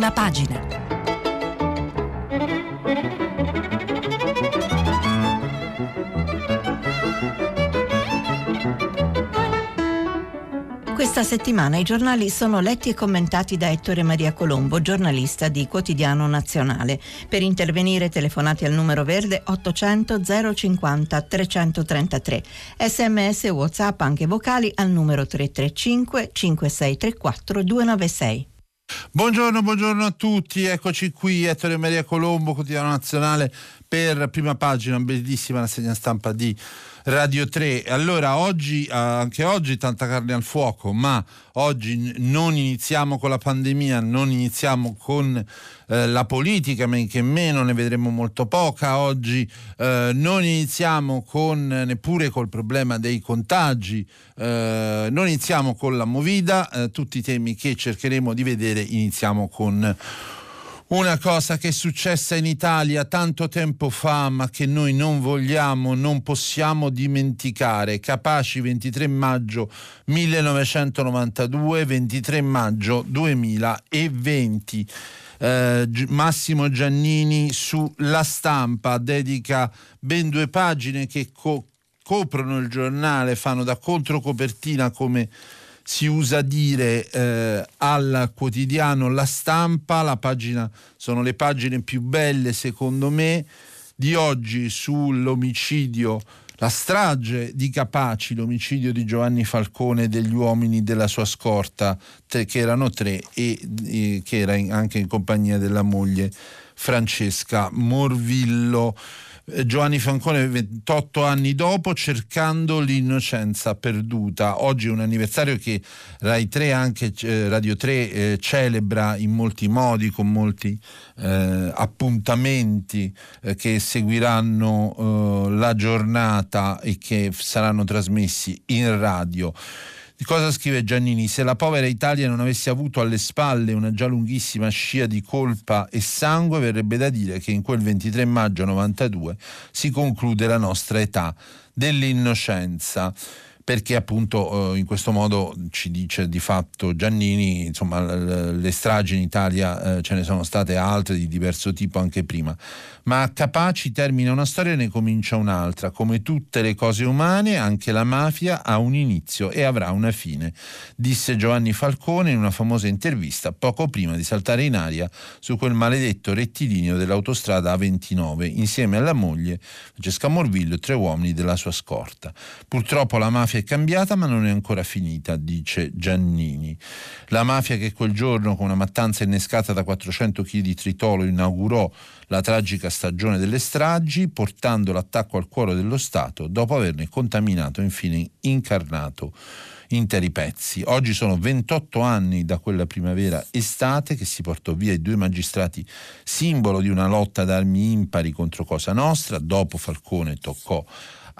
Prima pagina. Questa settimana i giornali sono letti e commentati da Ettore Maria Colombo, giornalista di Quotidiano Nazionale. Per intervenire telefonate al numero verde 800 050 333. Sms e WhatsApp anche vocali al numero 335 5634 296. Buongiorno, buongiorno a tutti, eccoci qui, Ettore Maria Colombo, Quotidiano Nazionale, per prima pagina, bellissima rassegna stampa di Radio 3. Allora, oggi, eh, anche oggi tanta carne al fuoco, ma oggi non iniziamo con la pandemia, non iniziamo con eh, la politica, men che meno ne vedremo molto poca. Oggi eh, non iniziamo con neppure col problema dei contagi, eh, non iniziamo con la movida, eh, tutti i temi che cercheremo di vedere iniziamo con una cosa che è successa in Italia tanto tempo fa ma che noi non vogliamo, non possiamo dimenticare. Capaci 23 maggio 1992, 23 maggio 2020. Eh, Massimo Giannini su La Stampa dedica ben due pagine che co- coprono il giornale, fanno da controcopertina come si usa dire eh, al quotidiano La Stampa, la pagina, sono le pagine più belle secondo me di oggi sull'omicidio, la strage di Capaci, l'omicidio di Giovanni Falcone e degli uomini della sua scorta, tre, che erano tre e, e che era in, anche in compagnia della moglie Francesca Morvillo. Eh, Giovanni Falcone 28 anni dopo cercando l'innocenza perduta. Oggi è un anniversario che Rai 3, anche eh, Radio 3 eh, celebra in molti modi, con molti eh, appuntamenti eh, che seguiranno eh, la giornata e che saranno trasmessi in radio. Di cosa scrive Giannini? Se la povera Italia non avesse avuto alle spalle una già lunghissima scia di colpa e sangue, verrebbe da dire che in quel 23 maggio 92 si conclude la nostra età dell'innocenza perché appunto eh, in questo modo ci dice di fatto Giannini, insomma le stragi in Italia eh, ce ne sono state altre di diverso tipo anche prima, ma Capaci termina una storia e ne comincia un'altra. Come tutte le cose umane, anche la mafia ha un inizio e avrà una fine, disse Giovanni Falcone in una famosa intervista poco prima di saltare in aria su quel maledetto rettilineo dell'autostrada A29, insieme alla moglie Francesca Morvillo e tre uomini della sua scorta. Purtroppo la mafia è cambiata, ma non è ancora finita, dice Giannini. La mafia che quel giorno, con una mattanza innescata da 400 kg di tritolo, inaugurò la tragica stagione delle stragi, portando l'attacco al cuore dello Stato, dopo averne contaminato e infine incarnato interi pezzi. Oggi sono 28 anni da quella primavera-estate che si portò via i due magistrati simbolo di una lotta d'armi impari contro Cosa Nostra. Dopo Falcone toccò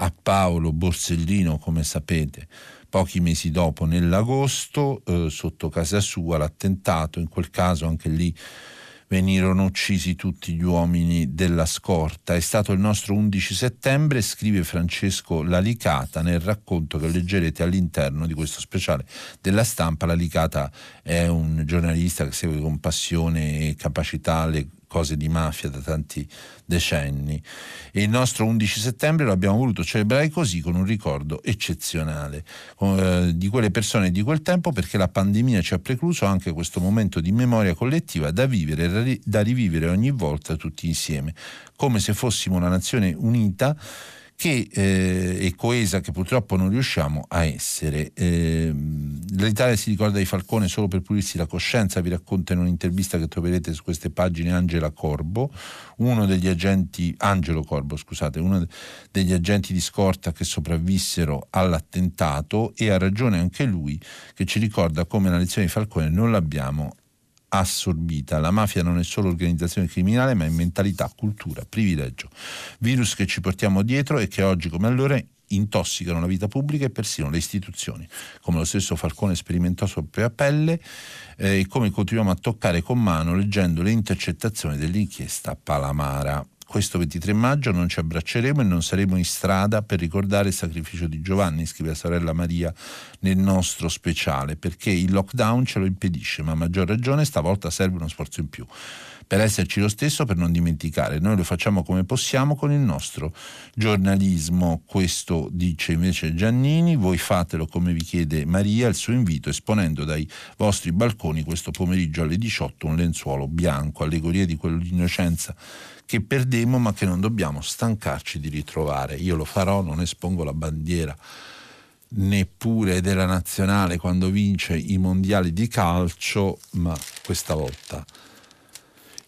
a Paolo Borsellino, come sapete, pochi mesi dopo, nell'agosto, eh, sotto casa sua, l'attentato, in quel caso anche lì venirono uccisi tutti gli uomini della scorta. È stato il nostro 11 settembre, scrive Francesco Lalicata nel racconto che leggerete all'interno di questo speciale della stampa. Lalicata è un giornalista che segue con passione e capacità le cose di mafia da tanti decenni. E il nostro 11 settembre lo abbiamo voluto celebrare così con un ricordo eccezionale eh, di quelle persone di quel tempo perché la pandemia ci ha precluso anche questo momento di memoria collettiva da vivere, da rivivere ogni volta tutti insieme, come se fossimo una nazione unita che eh, è coesa che purtroppo non riusciamo a essere. Eh, L'Italia si ricorda di Falcone solo per pulirsi la coscienza, vi racconta in un'intervista che troverete su queste pagine Angela Corbo, uno degli agenti, Angelo Corbo scusate, uno degli agenti di scorta che sopravvissero all'attentato e ha ragione anche lui che ci ricorda come la lezione di Falcone non l'abbiamo assorbita. La mafia non è solo organizzazione criminale, ma è mentalità, cultura, privilegio. Virus che ci portiamo dietro e che oggi come allora intossicano la vita pubblica e persino le istituzioni, come lo stesso Falcone sperimentò sulla propria pelle eh, e come continuiamo a toccare con mano leggendo le intercettazioni dell'inchiesta Palamara. Questo 23 maggio non ci abbracceremo e non saremo in strada per ricordare il sacrificio di Giovanni, scrive la sorella Maria nel nostro speciale, perché il lockdown ce lo impedisce, ma a maggior ragione stavolta serve uno sforzo in più per esserci lo stesso, per non dimenticare. Noi lo facciamo come possiamo con il nostro giornalismo, questo dice invece Giannini, voi fatelo come vi chiede Maria, il suo invito esponendo dai vostri balconi questo pomeriggio alle 18 un lenzuolo bianco, allegoria di quell'innocenza che perdemmo ma che non dobbiamo stancarci di ritrovare. Io lo farò, non espongo la bandiera neppure della nazionale quando vince i mondiali di calcio, ma questa volta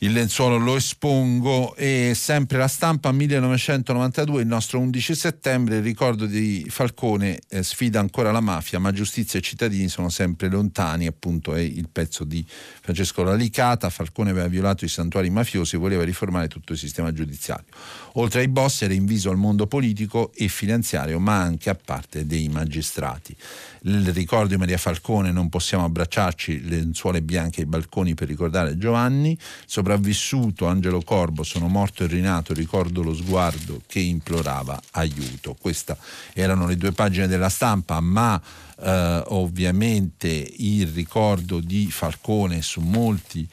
il lenzuolo lo espongo e sempre la stampa 1992 il nostro 11 settembre il ricordo di Falcone eh, sfida ancora la mafia ma giustizia e cittadini sono sempre lontani appunto è il pezzo di Francesco Lalicata. Falcone aveva violato i santuari mafiosi e voleva riformare tutto il sistema giudiziario. Oltre ai boss era inviso al mondo politico e finanziario ma anche a parte dei magistrati il ricordo di Maria Falcone, non possiamo abbracciarci, lenzuole bianche ai balconi per ricordare Giovanni, sopravvissuto Angelo Corbo, sono morto e rinato, ricordo lo sguardo che implorava aiuto. Queste erano le due pagine della stampa, ma eh, ovviamente il ricordo di Falcone su molti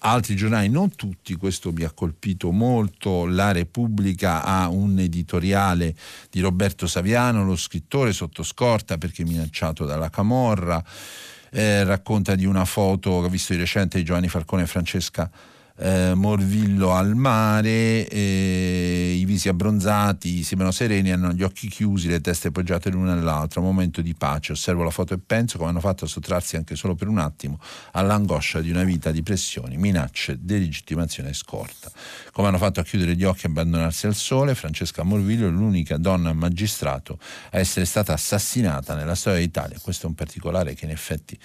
altri giornali, non tutti, questo mi ha colpito molto, La Repubblica ha un editoriale di Roberto Saviano, lo scrittore sotto scorta perché minacciato dalla Camorra, eh, racconta di una foto che ho visto di recente di Giovanni Falcone e Francesca eh, Morvillo al mare, eh, i visi abbronzati, sembrano sereni, hanno gli occhi chiusi, le teste poggiate l'una all'altra, momento di pace. Osservo la foto e penso come hanno fatto a sottrarsi anche solo per un attimo all'angoscia di una vita di pressioni, minacce, delegittimazione e scorta. Come hanno fatto a chiudere gli occhi e abbandonarsi al sole, Francesca Morvillo è l'unica donna magistrato a essere stata assassinata nella storia d'Italia. Questo è un particolare che in effetti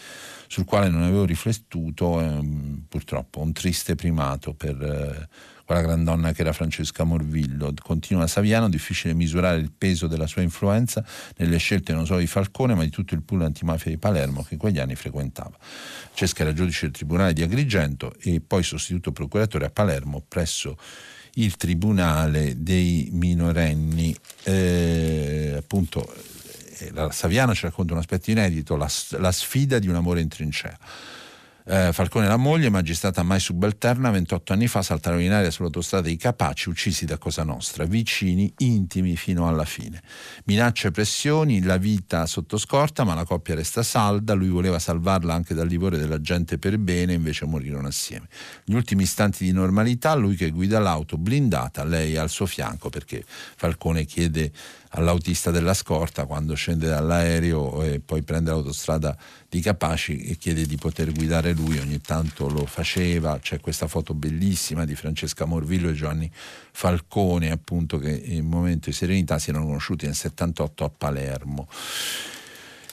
sul quale non avevo riflettuto, ehm, purtroppo un triste primato per eh, quella gran donna che era Francesca Morvillo. Continua Saviano, difficile misurare il peso della sua influenza nelle scelte non solo di Falcone ma di tutto il pool antimafia di Palermo che in quegli anni frequentava. Cesca era giudice del Tribunale di Agrigento e poi sostituto procuratore a Palermo presso il Tribunale dei minorenni. Eh, appunto la Saviano ci racconta un aspetto inedito, la, la sfida di un amore in trincea. Eh, Falcone e la moglie, magistrata mai subalterna, 28 anni fa saltarono in aria sull'autostrada dei Capaci, uccisi da Cosa Nostra, vicini, intimi fino alla fine. Minacce e pressioni, la vita sotto scorta, ma la coppia resta salda, lui voleva salvarla anche dal livore della gente per bene, invece morirono assieme. Gli ultimi istanti di normalità, lui che guida l'auto blindata, lei al suo fianco perché Falcone chiede all'autista della scorta quando scende dall'aereo e poi prende l'autostrada di Capaci e chiede di poter guidare lui, ogni tanto lo faceva, c'è questa foto bellissima di Francesca Morvillo e Giovanni Falcone appunto che in momento di serenità si erano conosciuti nel 78 a Palermo.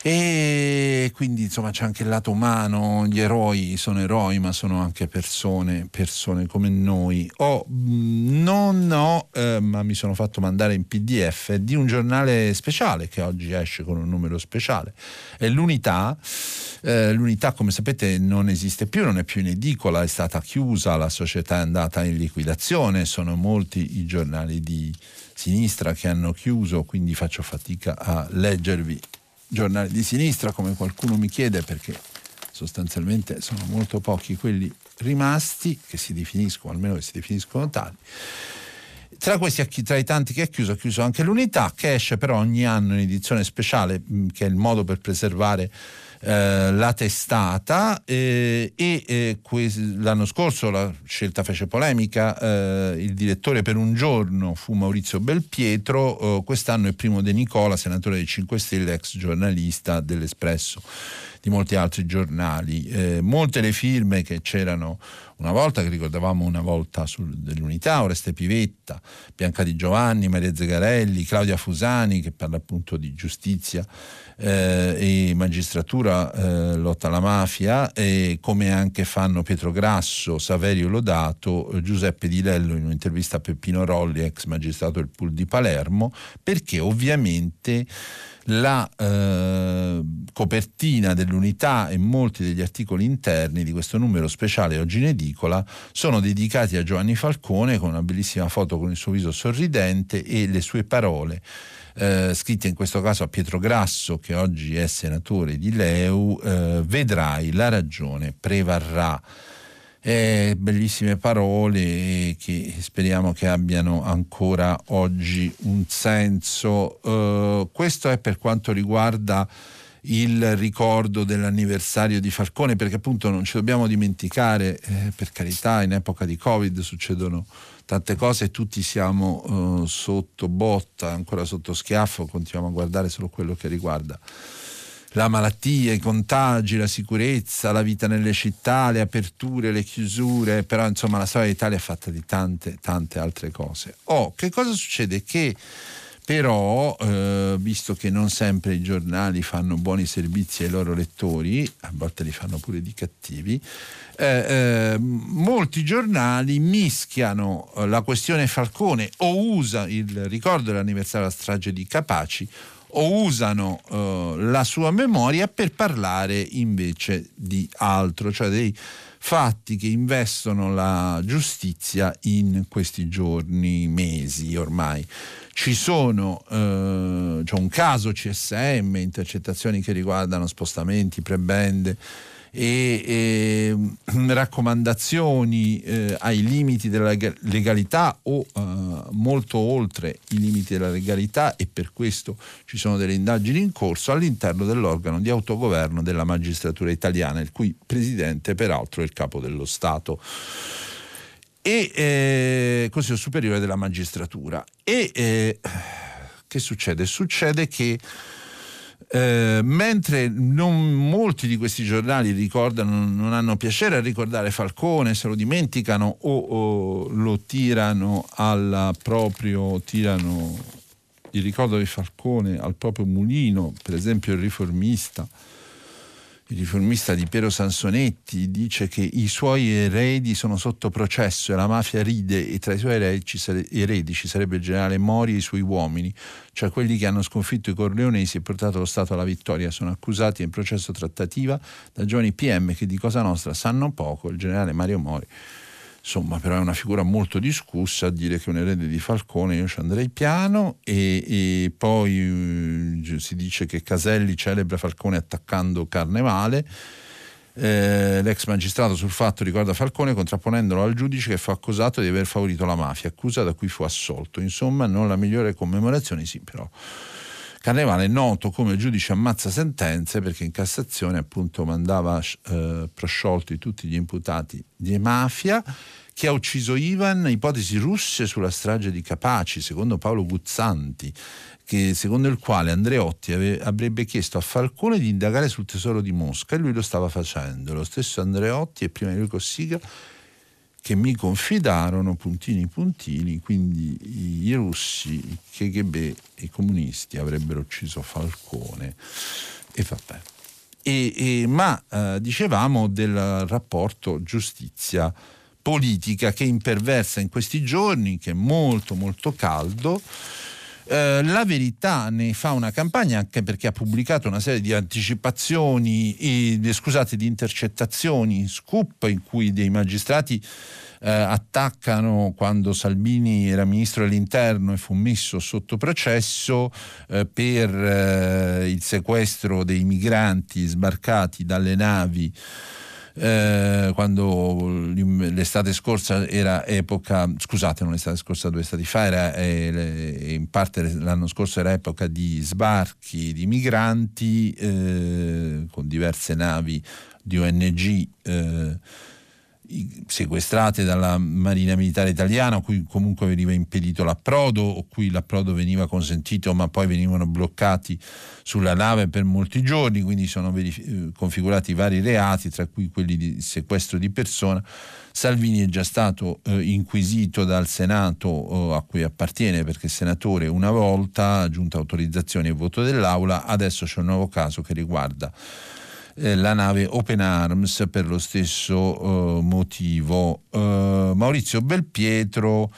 E quindi insomma c'è anche il lato umano, gli eroi sono eroi ma sono anche persone, persone come noi. Mm, non ho, eh, ma mi sono fatto mandare in pdf di un giornale speciale che oggi esce con un numero speciale. È l'Unità, eh, l'Unità come sapete non esiste più, non è più in edicola, è stata chiusa, la società è andata in liquidazione, sono molti i giornali di sinistra che hanno chiuso, quindi faccio fatica a leggervi giornali di sinistra, come qualcuno mi chiede, perché sostanzialmente sono molto pochi quelli rimasti, che si definiscono, almeno che si definiscono tali. Tra questi, tra i tanti che ha chiuso, ha chiuso anche l'unità, che esce però ogni anno in edizione speciale, che è il modo per preservare eh, la testata eh, e eh, que- l'anno scorso la scelta fece polemica, eh, il direttore per un giorno fu Maurizio Belpietro, quest'anno è Primo De Nicola, senatore dei 5 Stelle, ex giornalista dell'Espresso di molti altri giornali. Molte le firme che c'erano una volta, che ricordavamo una volta sul, dell'unità, Oreste Pivetta, Bianca Di Giovanni, Maria Zegarelli, Claudia Fusani che parla appunto di giustizia eh, e magistratura, eh, lotta alla mafia, e come anche fanno Pietro Grasso, Saverio Lodato, Giuseppe Di Lello in un'intervista a Peppino Rolli, ex magistrato del pool di Palermo, perché ovviamente la eh, copertina dell'unità e molti degli articoli interni di questo numero speciale oggi in edicola sono dedicati a Giovanni Falcone con una bellissima foto con il suo viso sorridente e le sue parole. Eh, scritte in questo caso a Pietro Grasso che oggi è senatore di Leu, eh, vedrai la ragione prevarrà eh, bellissime parole che speriamo che abbiano ancora oggi un senso. Eh, questo è per quanto riguarda il ricordo dell'anniversario di Falcone, perché appunto non ci dobbiamo dimenticare, eh, per carità, in epoca di Covid succedono tante cose e tutti siamo eh, sotto botta, ancora sotto schiaffo, continuiamo a guardare solo quello che riguarda la malattia, i contagi, la sicurezza, la vita nelle città, le aperture, le chiusure, però insomma la storia d'Italia è fatta di tante, tante altre cose. Oh, che cosa succede? Che però, eh, visto che non sempre i giornali fanno buoni servizi ai loro lettori, a volte li fanno pure di cattivi, eh, eh, molti giornali mischiano la questione Falcone o usa il ricordo dell'anniversario della strage di Capaci o usano uh, la sua memoria per parlare invece di altro, cioè dei fatti che investono la giustizia in questi giorni, mesi ormai. Ci sono uh, c'è un caso CSM, intercettazioni che riguardano spostamenti, prebende e, e raccomandazioni eh, ai limiti della legalità o eh, molto oltre i limiti della legalità e per questo ci sono delle indagini in corso all'interno dell'organo di autogoverno della magistratura italiana, il cui presidente peraltro è il capo dello Stato e eh, Consiglio Superiore della Magistratura. E eh, che succede? Succede che eh, mentre non molti di questi giornali ricordano, non hanno piacere a ricordare Falcone, se lo dimenticano o, o lo tirano al proprio, tirano il ricordo di Falcone al proprio mulino, per esempio il riformista il riformista di Piero Sansonetti dice che i suoi eredi sono sotto processo e la mafia ride e tra i suoi eredi ci, sarebbe il generale Mori e i suoi uomini, cioè quelli che hanno sconfitto i corleonesi e portato lo Stato alla vittoria. Sono accusati in processo trattativa da giovani PM che di Cosa Nostra sanno poco, il generale Mario Mori insomma però è una figura molto discussa a dire che è un erede di Falcone io ci andrei piano e, e poi eh, si dice che Caselli celebra Falcone attaccando Carnevale. Eh, l'ex magistrato sul fatto ricorda Falcone contrapponendolo al giudice che fu accusato di aver favorito la mafia accusa da cui fu assolto. Insomma non la migliore commemorazione sì però Carnevale è noto come giudice ammazza sentenze perché in Cassazione appunto mandava eh, prosciolti tutti gli imputati di mafia che ha ucciso Ivan, ipotesi russe sulla strage di Capaci, secondo Paolo Guzzanti, che, secondo il quale Andreotti ave, avrebbe chiesto a Falcone di indagare sul tesoro di Mosca e lui lo stava facendo. Lo stesso Andreotti e prima di lui Cossiga che mi confidarono puntini puntini, quindi i russi, i KGB i comunisti avrebbero ucciso Falcone e vabbè. E, e, ma eh, dicevamo del rapporto giustizia politica che imperversa in questi giorni, che è molto molto caldo eh, la verità ne fa una campagna anche perché ha pubblicato una serie di anticipazioni, e, scusate, di intercettazioni, scoop in cui dei magistrati eh, attaccano quando Salvini era ministro dell'interno e fu messo sotto processo eh, per eh, il sequestro dei migranti sbarcati dalle navi eh, quando l'estate scorsa era epoca, scusate non l'estate scorsa due stati fa, era, eh, in parte l'anno scorso era epoca di sbarchi di migranti eh, con diverse navi di ONG eh, sequestrate dalla Marina Militare Italiana, cui comunque veniva impedito l'approdo, o cui l'approdo veniva consentito, ma poi venivano bloccati sulla nave per molti giorni, quindi sono verif- eh, configurati vari reati, tra cui quelli di sequestro di persona. Salvini è già stato eh, inquisito dal Senato eh, a cui appartiene perché senatore una volta, giunta autorizzazione e voto dell'Aula, adesso c'è un nuovo caso che riguarda eh, la nave Open Arms per lo stesso eh, motivo. Eh, Maurizio Belpietro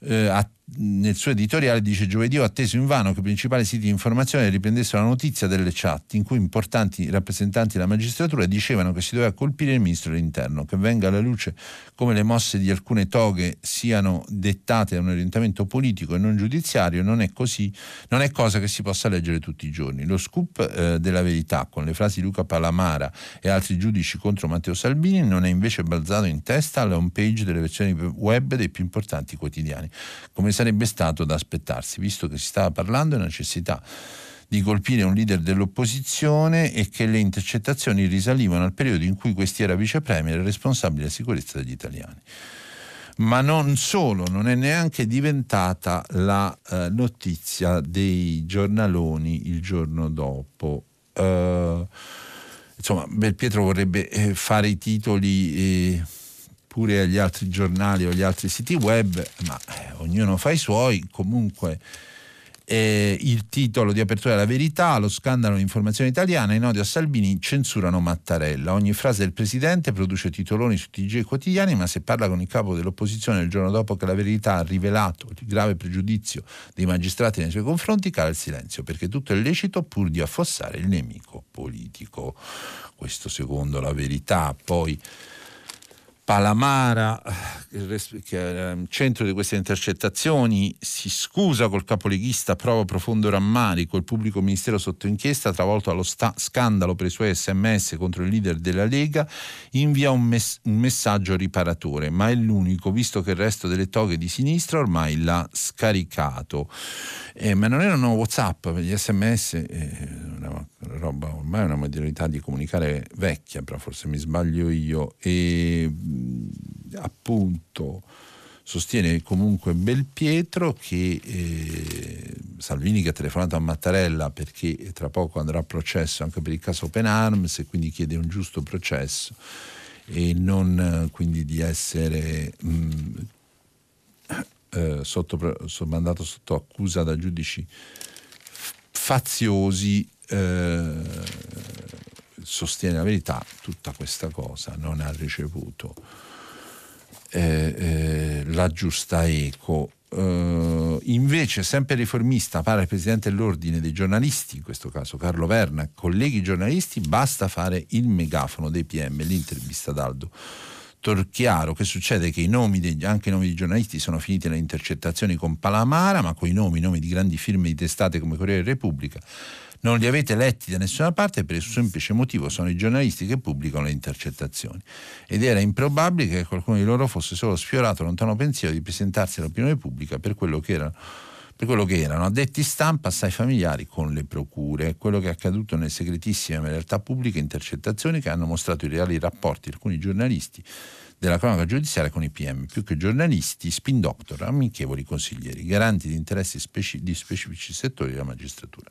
eh, nel suo editoriale dice giovedì ho atteso invano che i principali siti di informazione riprendessero la notizia delle chat in cui importanti rappresentanti della magistratura dicevano che si doveva colpire il ministro dell'interno, che venga alla luce come le mosse di alcune toghe siano dettate da un orientamento politico e non giudiziario, non è così, non è cosa che si possa leggere tutti i giorni. Lo scoop eh, della verità con le frasi di Luca Palamara e altri giudici contro Matteo Salvini non è invece balzato in testa alla home page delle versioni web dei più importanti quotidiani. Come sarebbe stato da aspettarsi, visto che si stava parlando della necessità di colpire un leader dell'opposizione e che le intercettazioni risalivano al periodo in cui questi era vice premier e responsabile della sicurezza degli italiani. Ma non solo, non è neanche diventata la eh, notizia dei giornaloni il giorno dopo. Uh, insomma, Belpietro vorrebbe eh, fare i titoli eh, pure agli altri giornali o agli altri siti web, ma eh, ognuno fa i suoi, comunque eh, il titolo di apertura della verità, lo scandalo dell'informazione italiana, in odio a Salvini censurano Mattarella. Ogni frase del presidente produce titoloni su TG quotidiani, ma se parla con il capo dell'opposizione il giorno dopo che la verità ha rivelato il grave pregiudizio dei magistrati nei suoi confronti, cala il silenzio, perché tutto è lecito pur di affossare il nemico politico. Questo secondo la verità. Poi Palamara, che è il centro di queste intercettazioni, si scusa col capoleghista, prova profondo rammarico, il pubblico ministero sotto inchiesta, travolto dallo sta- scandalo per i suoi sms contro il leader della Lega, invia un, mes- un, messaggio riparatore, ma è l'unico, visto che il resto delle toghe di sinistra ormai l'ha scaricato. Eh, ma non erano Whatsapp, gli sms, eh, una, roba ormai è una modalità di comunicare vecchia, però forse mi sbaglio io. E appunto sostiene comunque Belpietro che eh, Salvini che ha telefonato a Mattarella perché tra poco andrà a processo anche per il caso Open Arms e quindi chiede un giusto processo e non quindi di essere mh, mm, eh, sotto, mandato sotto accusa da giudici faziosi eh, sostiene la verità, tutta questa cosa non ha ricevuto eh, eh, la giusta eco. Uh, invece, sempre riformista, pare il presidente dell'ordine dei giornalisti, in questo caso Carlo Verna, colleghi giornalisti, basta fare il megafono dei PM, l'intervista ad Aldo Torchiaro. Che succede? Che i nomi degli, anche i nomi dei giornalisti sono finiti nelle intercettazioni con Palamara, ma con i nomi, nomi di grandi firme di testate come Corriere Repubblica non li avete letti da nessuna parte per il semplice motivo sono i giornalisti che pubblicano le intercettazioni. Ed era improbabile che qualcuno di loro fosse solo sfiorato lontano pensiero di presentarsi all'opinione pubblica per quello che erano per quello che erano addetti stampa assai familiari con le procure, quello che è accaduto nelle segretissime in realtà pubbliche intercettazioni che hanno mostrato i reali rapporti di alcuni giornalisti della cronaca giudiziaria con i PM, più che giornalisti, spin doctor, amichevoli consiglieri, garanti di interessi speci- di specifici settori della magistratura.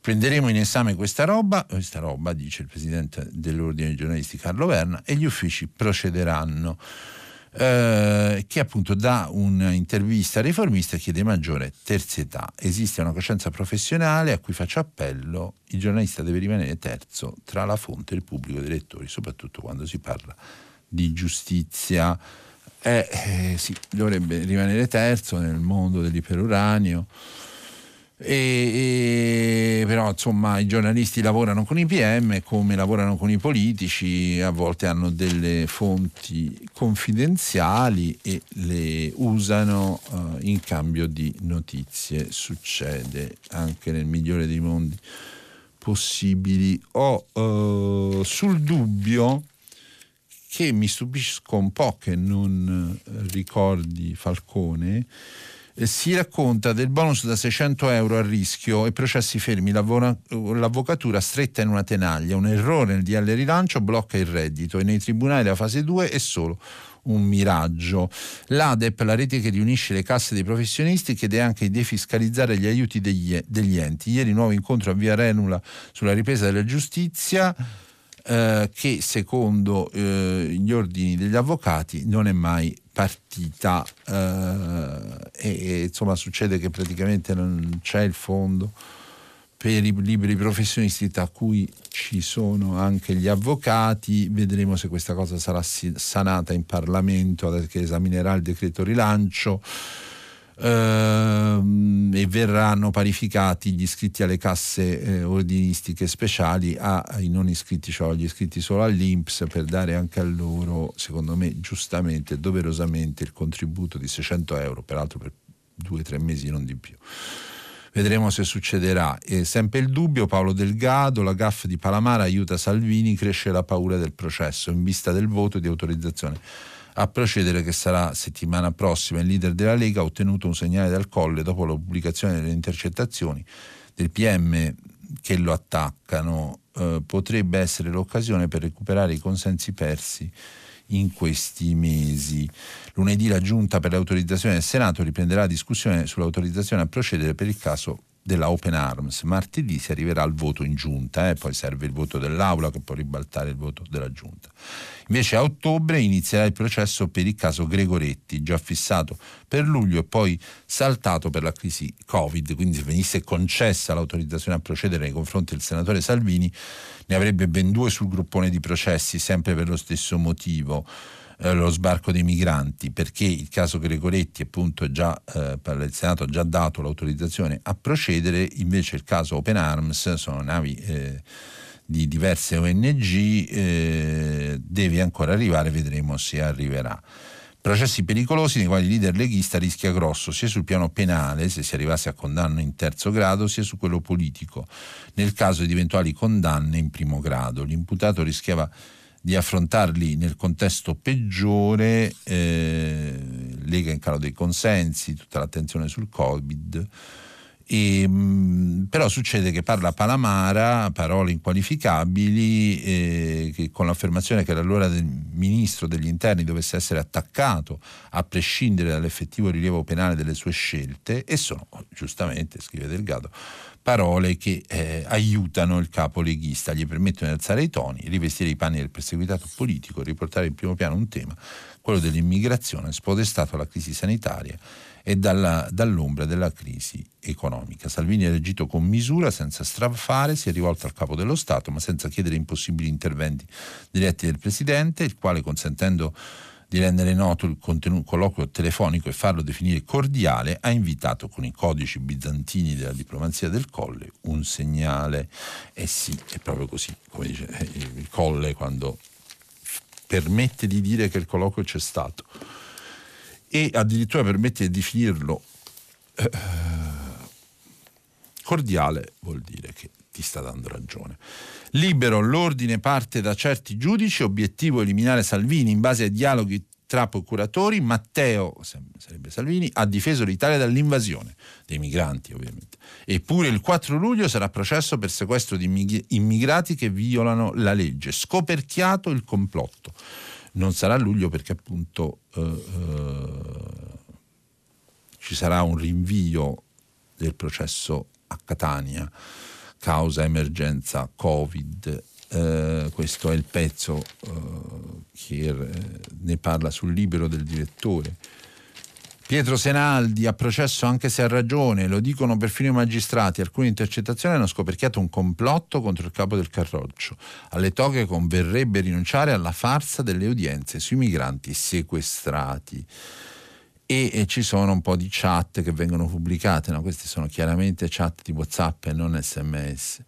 Prenderemo in esame questa roba, questa roba, dice il presidente dell'ordine dei giornalisti Carlo Verna, e gli uffici procederanno. Eh, che appunto da un'intervista riformista chiede maggiore terzietà. Esiste una coscienza professionale a cui faccio appello, il giornalista deve rimanere terzo tra la fonte e il pubblico dei lettori, soprattutto quando si parla di giustizia. Eh, eh, sì, dovrebbe rimanere terzo nel mondo dell'iperuranio. E, e, però insomma i giornalisti lavorano con i PM come lavorano con i politici, a volte hanno delle fonti confidenziali e le usano uh, in cambio di notizie. Succede anche nel migliore dei mondi possibili. Ho uh, sul dubbio che mi stupisco un po' che non ricordi Falcone eh, si racconta del bonus da 600 euro a rischio e processi fermi, l'avvocatura stretta in una tenaglia, un errore nel DL rilancio blocca il reddito e nei tribunali della fase 2 è solo un miraggio. L'ADEP, la rete che riunisce le casse dei professionisti, chiede anche di defiscalizzare gli aiuti degli, degli enti. Ieri nuovo incontro a Via Renula sulla ripresa della giustizia. Eh, che secondo eh, gli ordini degli avvocati non è mai partita eh, e, insomma succede che praticamente non c'è il fondo per i liberi professionisti tra cui ci sono anche gli avvocati. Vedremo se questa cosa sarà sanata in Parlamento che esaminerà il decreto rilancio ehm, e verranno parificati gli iscritti alle casse eh, ordinistiche speciali ai non iscritti, cioè agli iscritti solo all'Inps per dare anche a loro, secondo me giustamente e doverosamente, il contributo di 600 euro, peraltro per due o tre mesi non di più. Vedremo se succederà. E sempre il dubbio, Paolo Delgado, la GAF di Palamara aiuta Salvini, cresce la paura del processo in vista del voto di autorizzazione a procedere che sarà settimana prossima. Il leader della Lega ha ottenuto un segnale dal colle dopo la pubblicazione delle intercettazioni del PM che lo attaccano. Eh, potrebbe essere l'occasione per recuperare i consensi persi in questi mesi. Lunedì la Giunta per l'autorizzazione del Senato riprenderà la discussione sull'autorizzazione a procedere per il caso della Open Arms. Martedì si arriverà al voto in giunta, eh? poi serve il voto dell'Aula che può ribaltare il voto della giunta. Invece a ottobre inizierà il processo per il caso Gregoretti, già fissato per luglio e poi saltato per la crisi Covid, quindi se venisse concessa l'autorizzazione a procedere nei confronti del senatore Salvini ne avrebbe ben due sul gruppone di processi, sempre per lo stesso motivo eh, lo sbarco dei migranti, perché il caso Gregoretti appunto già eh, il Senato ha già dato l'autorizzazione a procedere, invece il caso Open Arms sono navi eh, di diverse ONG, eh, deve ancora arrivare, vedremo se arriverà. Processi pericolosi nei quali il leader leghista rischia grosso sia sul piano penale, se si arrivasse a condanna in terzo grado, sia su quello politico, nel caso di eventuali condanne in primo grado. L'imputato rischiava di affrontarli nel contesto peggiore, eh, lega in calo dei consensi, tutta l'attenzione sul Covid. E, mh, però succede che parla Palamara, parole inqualificabili, eh, che con l'affermazione che l'allora del ministro degli interni dovesse essere attaccato a prescindere dall'effettivo rilievo penale delle sue scelte e sono, giustamente, scrive Delgado, parole che eh, aiutano il capo leghista, gli permettono di alzare i toni, rivestire i panni del perseguitato politico, riportare in primo piano un tema, quello dell'immigrazione, spodestato alla crisi sanitaria e dalla, dall'ombra della crisi economica. Salvini ha reagito con misura, senza strafare, si è rivolto al capo dello Stato, ma senza chiedere impossibili interventi diretti del Presidente, il quale consentendo di rendere noto il contenuto colloquio telefonico e farlo definire cordiale, ha invitato con i codici bizantini della diplomazia del Colle un segnale. Eh sì, è proprio così, come dice eh, il Colle quando permette di dire che il colloquio c'è stato e addirittura permette di definirlo eh, cordiale, vuol dire che ti sta dando ragione. Libero, l'ordine parte da certi giudici, obiettivo eliminare Salvini in base ai dialoghi tra procuratori. Matteo, sarebbe Salvini, ha difeso l'Italia dall'invasione dei migranti, ovviamente. Eppure il 4 luglio sarà processo per sequestro di immigrati che violano la legge. Scoperchiato il complotto non sarà luglio perché appunto eh, eh, ci sarà un rinvio del processo a Catania causa emergenza Covid. Eh, questo è il pezzo eh, che eh, ne parla sul libro del direttore. Pietro Senaldi ha processo anche se ha ragione, lo dicono perfino i magistrati. Alcune intercettazioni hanno scoperchiato un complotto contro il capo del Carroccio. Alle toghe converrebbe rinunciare alla farsa delle udienze sui migranti sequestrati. E, e, ci sono un po' di chat che vengono pubblicate, no? queste sono chiaramente chat di WhatsApp e non sms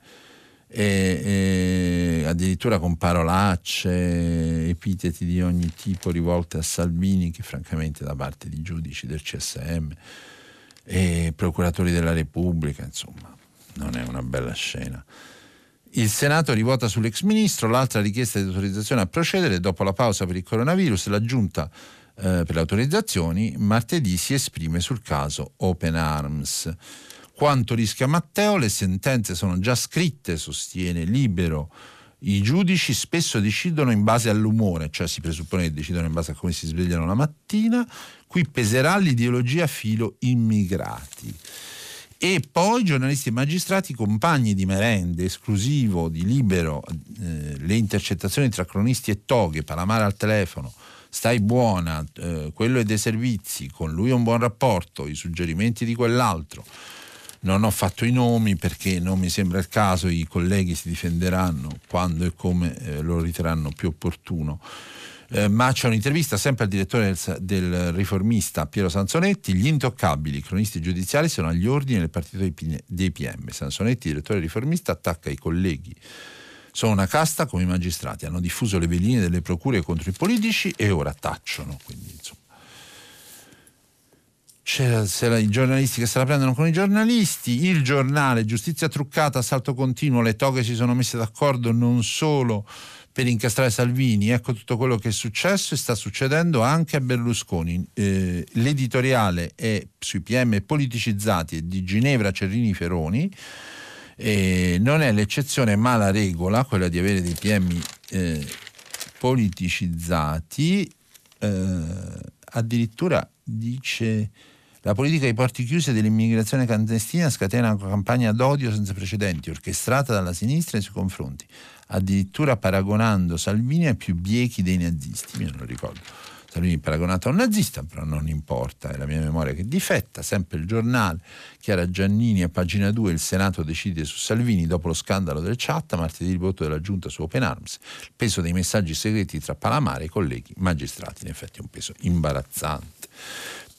e, e addirittura con parolacce, epiteti di ogni tipo rivolte a Salvini che francamente da parte di giudici del CSM e procuratori della Repubblica, insomma, non è una bella scena. Il Senato rivota sull'ex ministro, l'altra richiesta di autorizzazione a procedere dopo la pausa per il coronavirus, la giunta eh, per le autorizzazioni martedì si esprime sul caso Open Arms. Quanto rischia Matteo? Le sentenze sono già scritte, sostiene Libero. I giudici spesso decidono in base all'umore, cioè si presuppone che decidano in base a come si svegliano la mattina. Qui peserà l'ideologia filo immigrati. E poi giornalisti e magistrati, compagni di merende, esclusivo di Libero, eh, le intercettazioni tra cronisti e toghe, Palamara al telefono, stai buona, eh, quello è dei servizi, con lui ho un buon rapporto, i suggerimenti di quell'altro non ho fatto i nomi perché non mi sembra il caso, i colleghi si difenderanno quando e come eh, lo riterranno più opportuno. Eh, ma c'è un'intervista sempre al direttore del, del, riformista Piero Sansonetti, gli intoccabili i cronisti giudiziari sono agli ordini del partito dei, PM. Sansonetti, direttore riformista, attacca i colleghi. Sono una casta come i magistrati, hanno diffuso le veline delle procure contro i politici e ora tacciono. Quindi, insomma, c'era, i giornalisti che se la prendono con i giornalisti, il giornale, giustizia truccata, assalto continuo, le toghe si sono messe d'accordo non solo per incastrare Salvini. Ecco tutto quello che è successo e sta succedendo anche a Berlusconi. Eh, l'editoriale è sui PM politicizzati di Ginevra Cerrini Feroni. Eh, non è l'eccezione ma la regola, quella di avere dei PM eh, politicizzati. Eh, addirittura dice la politica ai porti chiusi dell'immigrazione clandestina scatena una campagna d'odio senza precedenti, orchestrata dalla sinistra nei suoi confronti addirittura paragonando Salvini ai più biechi dei nazisti, io non lo ricordo. Salvini paragonato a un nazista, però non importa, è la mia memoria che difetta, sempre il giornale, Chiara Giannini a pagina 2, il Senato decide su Salvini dopo lo scandalo del chat, martedì il voto della giunta su Open Arms, il peso dei messaggi segreti tra Palamare e i colleghi magistrati, in effetti è un peso imbarazzante.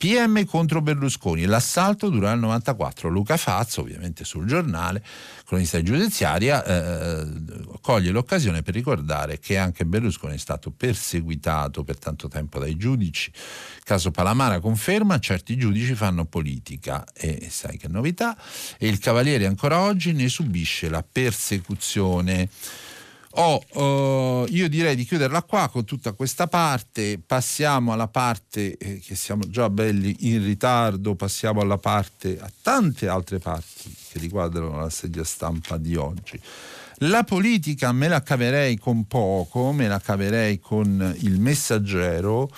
PM contro Berlusconi, l'assalto dura il 94. Luca Fazzo, ovviamente sul giornale, cronista di giudiziaria, eh, coglie l'occasione per ricordare che anche Berlusconi è stato perseguitato per tanto tempo dai giudici. Caso Palamara conferma, certi giudici fanno politica e sai che novità, e il Cavaliere ancora oggi ne subisce la persecuzione. Oh, uh, io direi di chiuderla qua con tutta questa parte, passiamo alla parte eh, che siamo già belli in ritardo, passiamo alla parte, a tante altre parti che riguardano la sedia stampa di oggi. La politica me la caverei con poco, me la caverei con il messaggero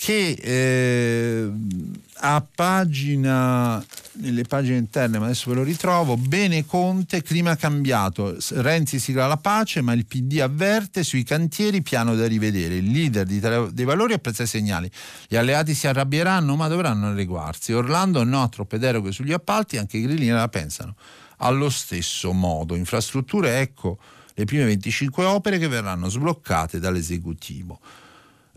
che eh, a pagina nelle pagine interne, ma adesso ve lo ritrovo, bene Conte, clima cambiato, Renzi sigla la pace, ma il PD avverte sui cantieri piano da rivedere, il leader di dei Valori apprezza i segnali, gli alleati si arrabbieranno ma dovranno adeguarsi, Orlando no a troppe deroghe sugli appalti, anche i grillini la pensano. Allo stesso modo, infrastrutture ecco le prime 25 opere che verranno sbloccate dall'esecutivo.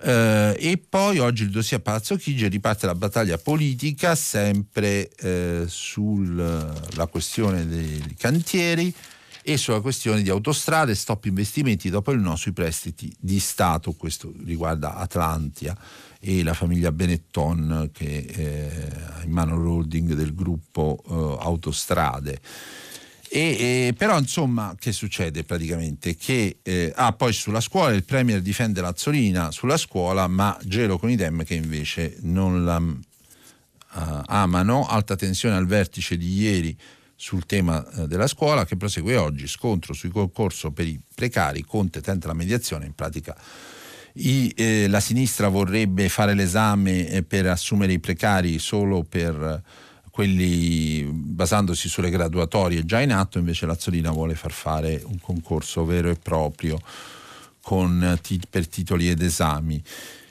Eh, e poi oggi il dossier Palazzo Chigi riparte la battaglia politica sempre eh, sulla questione dei cantieri e sulla questione di autostrade, stop investimenti dopo il no sui prestiti di Stato, questo riguarda Atlantia e la famiglia Benetton che eh, ha in mano l'holding del gruppo eh, Autostrade. E, e, però insomma che succede praticamente? Che eh, ah, poi sulla scuola il Premier difende Lazzolina sulla scuola ma gelo con i Dem che invece non la uh, amano, alta tensione al vertice di ieri sul tema uh, della scuola che prosegue oggi, scontro sui concorso per i precari, Conte tenta la mediazione, in pratica i, eh, la sinistra vorrebbe fare l'esame eh, per assumere i precari solo per quelli basandosi sulle graduatorie già in atto, invece Lazzolina vuole far fare un concorso vero e proprio con, per titoli ed esami.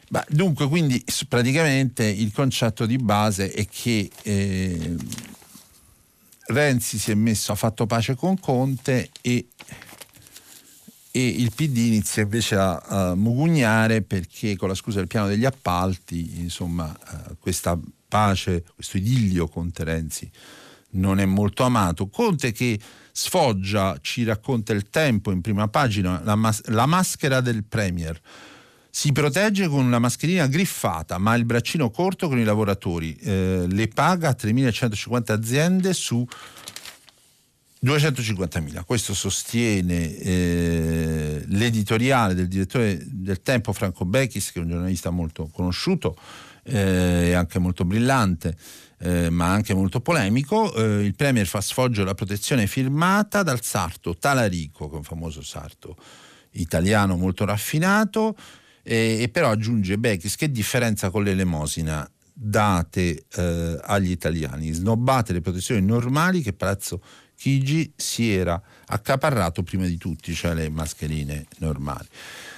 Bah, dunque, quindi praticamente il concetto di base è che eh, Renzi si è messo, ha fatto pace con Conte e, e il PD inizia invece a, a, mugugnare perché con la scusa del piano degli appalti, insomma, eh, questa pace, questo idillio Conte Renzi non è molto amato. Conte che sfoggia, ci racconta il tempo in prima pagina, la, mas- la maschera del Premier. Si protegge con una mascherina griffata, ma il braccino corto con i lavoratori. Eh, le paga 3.150 aziende su 250.000. Questo sostiene eh, l'editoriale del direttore del Tempo Franco Bechis, che è un giornalista molto conosciuto eh, anche molto brillante. Eh, ma anche molto polemico, eh, il Premier fa sfoggio alla protezione firmata dal sarto Talarico, che è un famoso sarto italiano molto raffinato, e però aggiunge Bechis che differenza con l'elemosina date eh, agli italiani, snobbate le protezioni normali che Palazzo Chigi si era accaparrato prima di tutti, cioè le mascherine normali.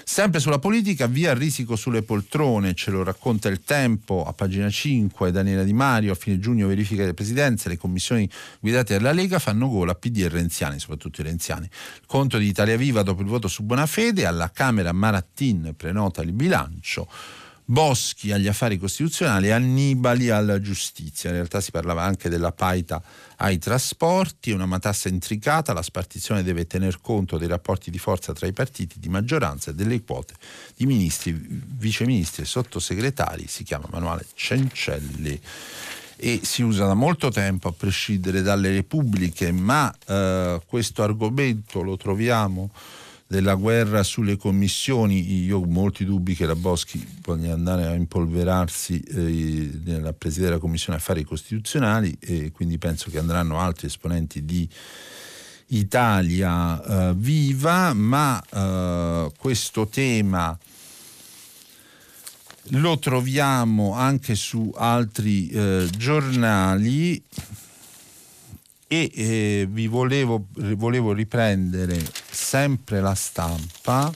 Sempre sulla politica, via il risico sulle poltrone, ce lo racconta il tempo a pagina 5, Daniela Di Mario, a fine giugno verifica le presidenze, le commissioni guidate dalla Lega fanno gola a PD e renziani, soprattutto i renziani. Il conto di Italia Viva dopo il voto su Bonafede, alla Camera Marattin prenota il bilancio. Boschi agli affari costituzionali, Annibali alla giustizia. In realtà si parlava anche della paita ai trasporti, una matassa intricata, la spartizione deve tener conto dei rapporti di forza tra i partiti di maggioranza e delle quote di ministri, viceministri e sottosegretari, si chiama manuale Cencelli. E si usa da molto tempo a prescindere dalle repubbliche, ma eh, questo argomento lo troviamo della guerra sulle commissioni, io ho molti dubbi che la Boschi voglia andare a impolverarsi eh, nella presidenza della Commissione Affari Costituzionali e quindi penso che andranno altri esponenti di Italia eh, Viva, ma eh, questo tema lo troviamo anche su altri eh, giornali e eh, vi volevo, volevo riprendere sempre la stampa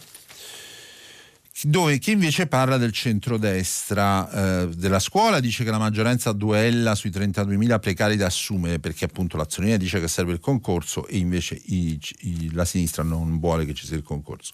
dove chi invece parla del centrodestra eh, della scuola dice che la maggioranza duella sui 32.000 precari da assumere perché appunto l'azione dice che serve il concorso e invece i, i, la sinistra non vuole che ci sia il concorso.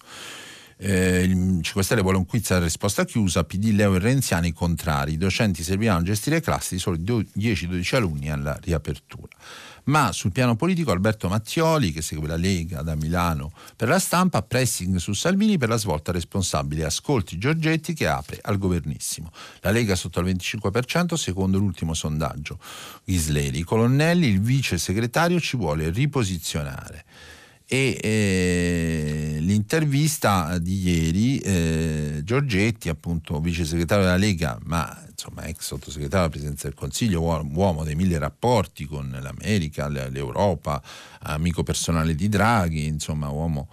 Eh, il 5 Stelle vuole un quiz a risposta chiusa, PD, Leo e Renziani contrari. I docenti serviranno a gestire classi di solo 10-12 alunni alla riapertura ma sul piano politico Alberto Mattioli, che segue la Lega da Milano per la stampa, pressing su Salvini per la svolta responsabile, ascolti Giorgetti che apre al governissimo. La Lega sotto il 25% secondo l'ultimo sondaggio. Ghisleri, Colonnelli, il vice segretario ci vuole riposizionare e eh, l'intervista di ieri eh, Giorgetti appunto vice segretario della Lega ma insomma ex sottosegretario alla presidenza del Consiglio uomo dei mille rapporti con l'America l'Europa amico personale di Draghi insomma uomo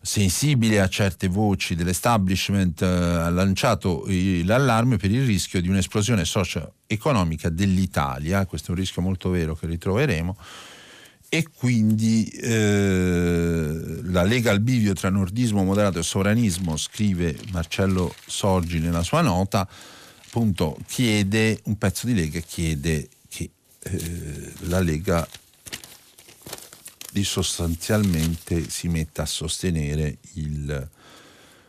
sensibile a certe voci dell'establishment eh, ha lanciato l'allarme per il rischio di un'esplosione socio-economica dell'Italia. Questo è un rischio molto vero che ritroveremo e quindi eh, la lega al bivio tra nordismo moderato e sovranismo, scrive Marcello Sorgi nella sua nota, appunto chiede, un pezzo di lega chiede che eh, la lega sostanzialmente si metta a sostenere il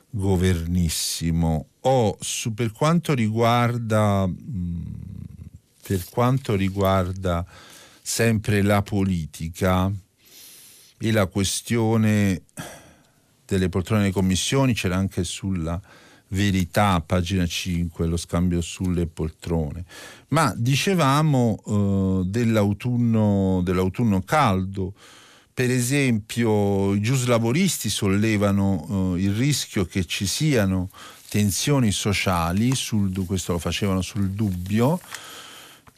governissimo o su, per quanto riguarda mh, per quanto riguarda sempre la polica e la questione delle poltrone delle commissioni c'era anche sulla verità, pagina 5, lo scambio sulle poltrone. Ma dicevamo eh, dell'autunno, dell'autunno caldo, per esempio i giuslavoristi sollevano eh, il rischio che ci siano tensioni sociali, sul, questo lo facevano sul dubbio,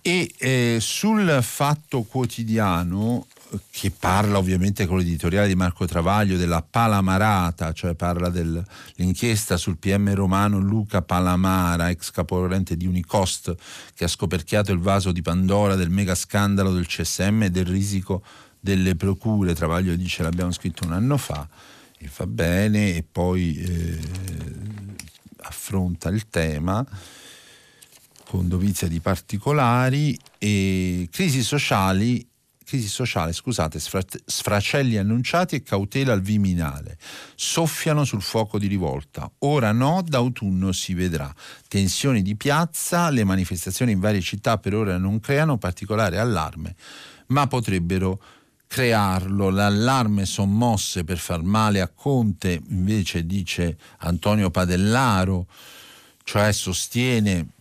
e eh, sul fatto quotidiano, che parla ovviamente con l'editoriale di Marco Travaglio della Palamarata, cioè parla dell'inchiesta sul PM romano Luca Palamara, ex caporente di Unicost, che ha scoperchiato il vaso di Pandora del mega scandalo del CSM e del risico delle procure. Travaglio dice l'abbiamo scritto un anno fa e fa bene e poi eh, affronta il tema con dovizia di particolari e crisi sociali crisi sociale, scusate, sfracelli annunciati e cautela al Viminale. Soffiano sul fuoco di rivolta. Ora no, d'autunno si vedrà. Tensioni di piazza, le manifestazioni in varie città per ora non creano particolare allarme, ma potrebbero crearlo. L'allarme sommosse per far male a Conte, invece dice Antonio Padellaro, cioè sostiene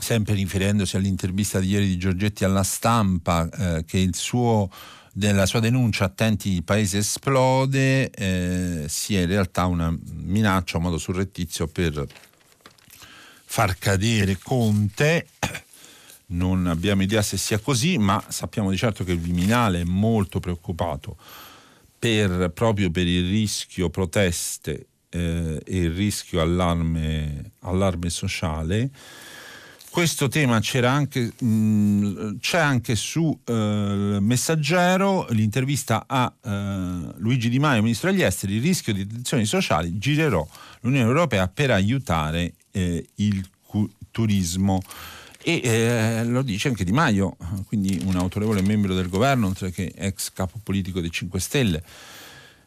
sempre riferendosi all'intervista di ieri di Giorgetti alla stampa, eh, che il suo, nella sua denuncia attenti il paese esplode, eh, sia in realtà una minaccia, un modo surrettizio per far cadere Conte. Non abbiamo idea se sia così, ma sappiamo di certo che il Viminale è molto preoccupato per, proprio per il rischio proteste eh, e il rischio allarme, allarme sociale questo tema c'era anche, mh, mm, c'è anche su eh, Messaggero l'intervista a eh, Luigi Di Maio, ministro degli esteri, il rischio di tensioni sociali, girerò l'Unione Europea per aiutare eh, il cu- turismo. E eh, lo dice anche Di Maio, quindi un autorevole membro del governo, oltre che ex capo politico dei 5 Stelle.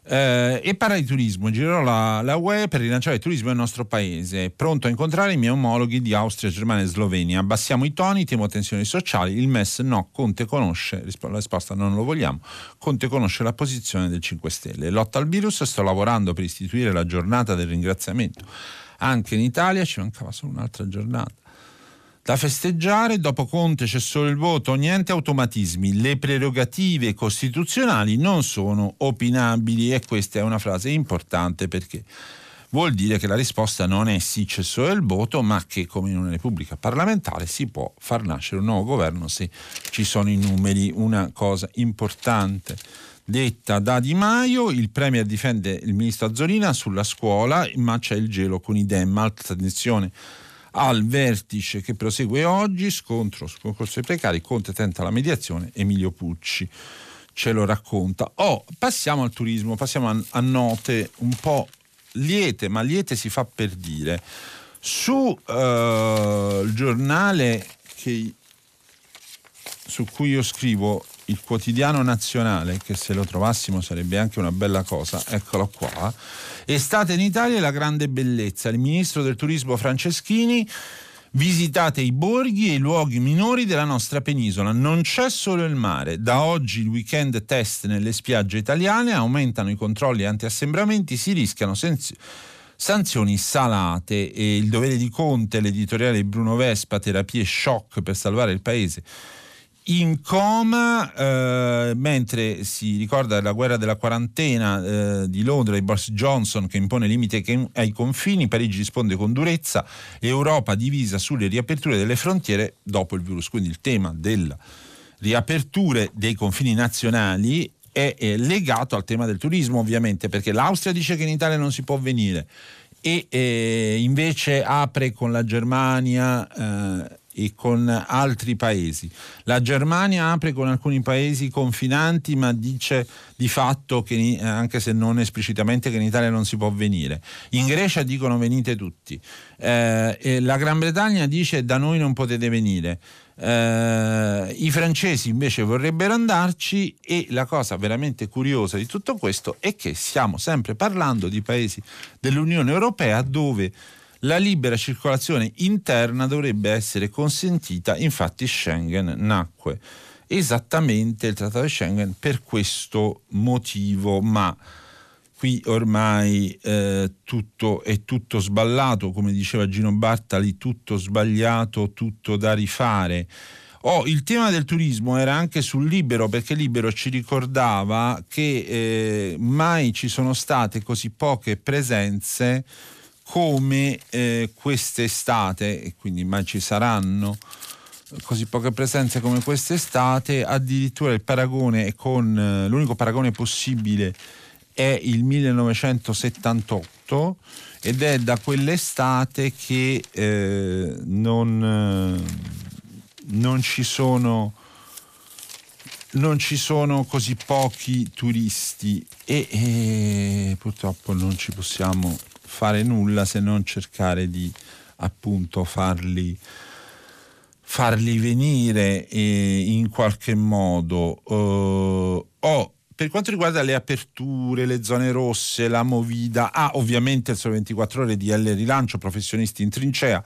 Eh, e parla di turismo, girerò la, la, UE per rilanciare il turismo nel nostro paese, pronto a incontrare i miei omologhi di Austria, Germania e Slovenia. Abbassiamo i toni, temo tensioni sociali, il MES no, Conte conosce, la risposta non lo vogliamo, Conte conosce la posizione del 5 Stelle. Lotta al virus, sto lavorando per istituire la giornata del ringraziamento. Anche in Italia ci mancava solo un'altra giornata da festeggiare, dopo Conte c'è solo il voto, niente automatismi, le prerogative costituzionali non sono opinabili e questa è una frase importante perché vuol dire che la risposta non è sì c'è solo il voto, ma che come in una repubblica parlamentare si può far nascere un nuovo governo se ci sono i numeri, una cosa importante detta da Di Maio, il Premier difende il ministro Azzolina sulla scuola, ma c'è il gelo con i Dem, alta tensione al vertice che prosegue oggi, scontro sul concorso dei precari, Conte tenta la mediazione, Emilio Pucci ce lo racconta. Oh, passiamo al turismo, passiamo a, a note un po' liete, ma liete si fa per dire. Su uh, il giornale che, su cui io scrivo, il quotidiano nazionale, che se lo trovassimo sarebbe anche una bella cosa, eccolo qua Estate in Italia la grande bellezza. Il ministro del turismo Franceschini Visitate i borghi e i luoghi minori della nostra penisola. Non c'è solo il mare. Da oggi il weekend test nelle spiagge italiane aumentano i controlli anti-assembramenti, si rischiano senz- sanzioni salate e il dovere di Conte, l'editoriale di Bruno Vespa, terapie shock per salvare il paese in coma eh, mentre si ricorda la guerra della quarantena eh, di Londra di Boris Johnson che impone limiti ai confini, Parigi risponde con durezza, Europa divisa sulle riaperture delle frontiere dopo il virus. Quindi il tema delle riaperture dei confini nazionali è, è legato al tema del turismo ovviamente perché l'Austria dice che in Italia non si può venire e eh, invece apre con la Germania eh, e con altri paesi. La Germania apre con alcuni paesi confinanti ma dice di fatto che anche se non esplicitamente che in Italia non si può venire. In Grecia dicono venite tutti. Eh, la Gran Bretagna dice da noi non potete venire. Eh, I francesi invece vorrebbero andarci e la cosa veramente curiosa di tutto questo è che stiamo sempre parlando di paesi dell'Unione Europea dove la libera circolazione interna dovrebbe essere consentita, infatti Schengen nacque esattamente il Trattato di Schengen per questo motivo, ma qui ormai eh, tutto è tutto sballato, come diceva Gino Bartali, tutto sbagliato, tutto da rifare. Oh, il tema del turismo era anche sul Libero, perché Libero ci ricordava che eh, mai ci sono state così poche presenze come eh, quest'estate, e quindi mai ci saranno così poche presenze come quest'estate, addirittura il paragone con eh, l'unico paragone possibile è il 1978 ed è da quell'estate che eh, non, eh, non ci sono non ci sono così pochi turisti e, e purtroppo non ci possiamo fare nulla se non cercare di appunto farli, farli venire eh, in qualche modo. Uh, oh, per quanto riguarda le aperture, le zone rosse, la movida, ah, ovviamente il solo 24 ore di L rilancio, professionisti in trincea,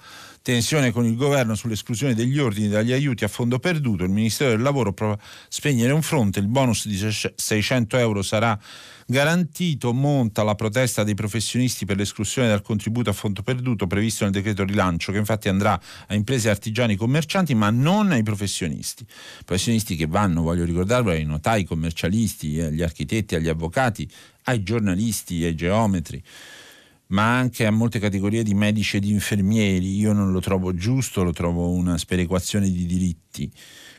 tensione con il governo sull'esclusione degli ordini dagli aiuti a fondo perduto, il Ministero del Lavoro prova a spegnere un fronte, il bonus di 600 euro sarà garantito, monta la protesta dei professionisti per l'esclusione dal contributo a fondo perduto previsto nel decreto rilancio che infatti andrà a imprese artigiani commercianti ma non ai professionisti. Professionisti che vanno, voglio ricordarlo, ai notai, ai commercialisti, agli architetti, agli avvocati, ai giornalisti, ai geometri ma anche a molte categorie di medici e di infermieri. Io non lo trovo giusto, lo trovo una sperequazione di diritti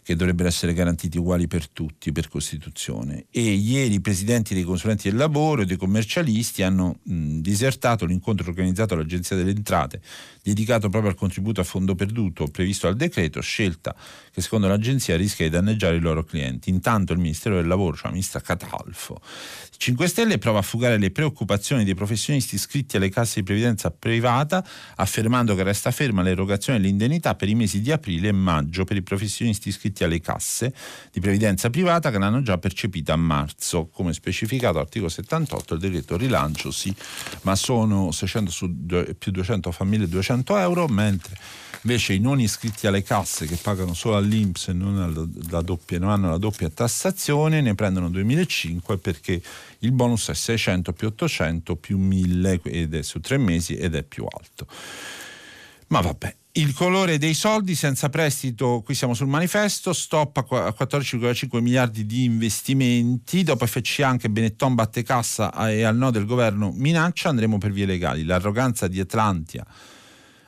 che dovrebbero essere garantiti uguali per tutti per Costituzione. E ieri i presidenti dei consulenti del lavoro e dei commercialisti hanno mh, disertato l'incontro organizzato all'Agenzia delle Entrate, dedicato proprio al contributo a fondo perduto previsto dal decreto, scelta che secondo l'agenzia rischia di danneggiare i loro clienti. Intanto il Ministero del Lavoro, cioè la ministra Catalfo, 5 Stelle prova a fugare le preoccupazioni dei professionisti iscritti alle casse di previdenza privata, affermando che resta ferma l'erogazione dell'indennità per i mesi di aprile e maggio per i professionisti iscritti iscritti alle casse di previdenza privata che l'hanno già percepita a marzo, come specificato all'articolo 78 del decreto rilancio, sì, ma sono 600 su più 200 famiglie 200 euro, mentre invece i non iscritti alle casse che pagano solo all'Inps e non, doppia, non hanno la doppia tassazione ne prendono 2005 perché il bonus è 600 più 800 più 1000 ed è su tre mesi ed è più alto. Ma vabbè, il colore dei soldi senza prestito, qui siamo sul manifesto, stop a 14,5 miliardi di investimenti, dopo FC anche Benetton batte cassa e al no del governo minaccia, andremo per vie legali. L'arroganza di Atlantia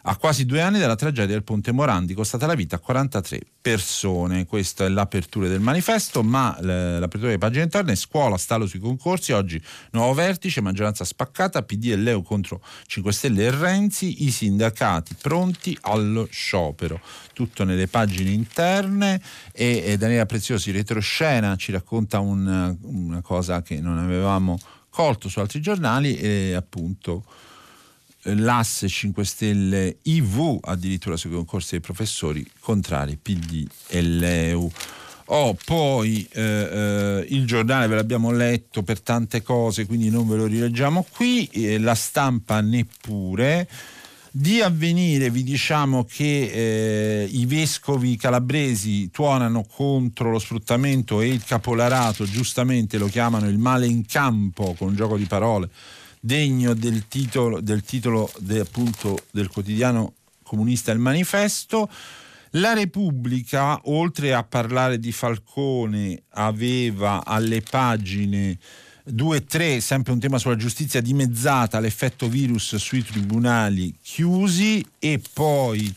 a quasi due anni dalla tragedia del Ponte Morandi, costata la vita a 43 persone. Questa è l'apertura del manifesto, ma l'apertura delle pagine interne, scuola, stallo sui concorsi, oggi nuovo vertice, maggioranza spaccata, PD e Leo contro 5 Stelle e Renzi, i sindacati pronti allo sciopero. Tutto nelle pagine interne e, Daniela Preziosi, retroscena, ci racconta un, una cosa che non avevamo colto su altri giornali e appunto l'asse 5 Stelle IV addirittura sui concorsi dei professori contrari PD e l'EU. Oh, poi eh, eh, il giornale ve l'abbiamo letto per tante cose, quindi non ve lo rileggiamo qui, eh, la stampa neppure. Di avvenire vi diciamo che eh, i vescovi calabresi tuonano contro lo sfruttamento e il capolarato, giustamente lo chiamano il male in campo con un gioco di parole degno del titolo, del, titolo de, appunto, del quotidiano comunista Il Manifesto. La Repubblica, oltre a parlare di Falcone, aveva alle pagine 2 e 3, sempre un tema sulla giustizia dimezzata, l'effetto virus sui tribunali chiusi e poi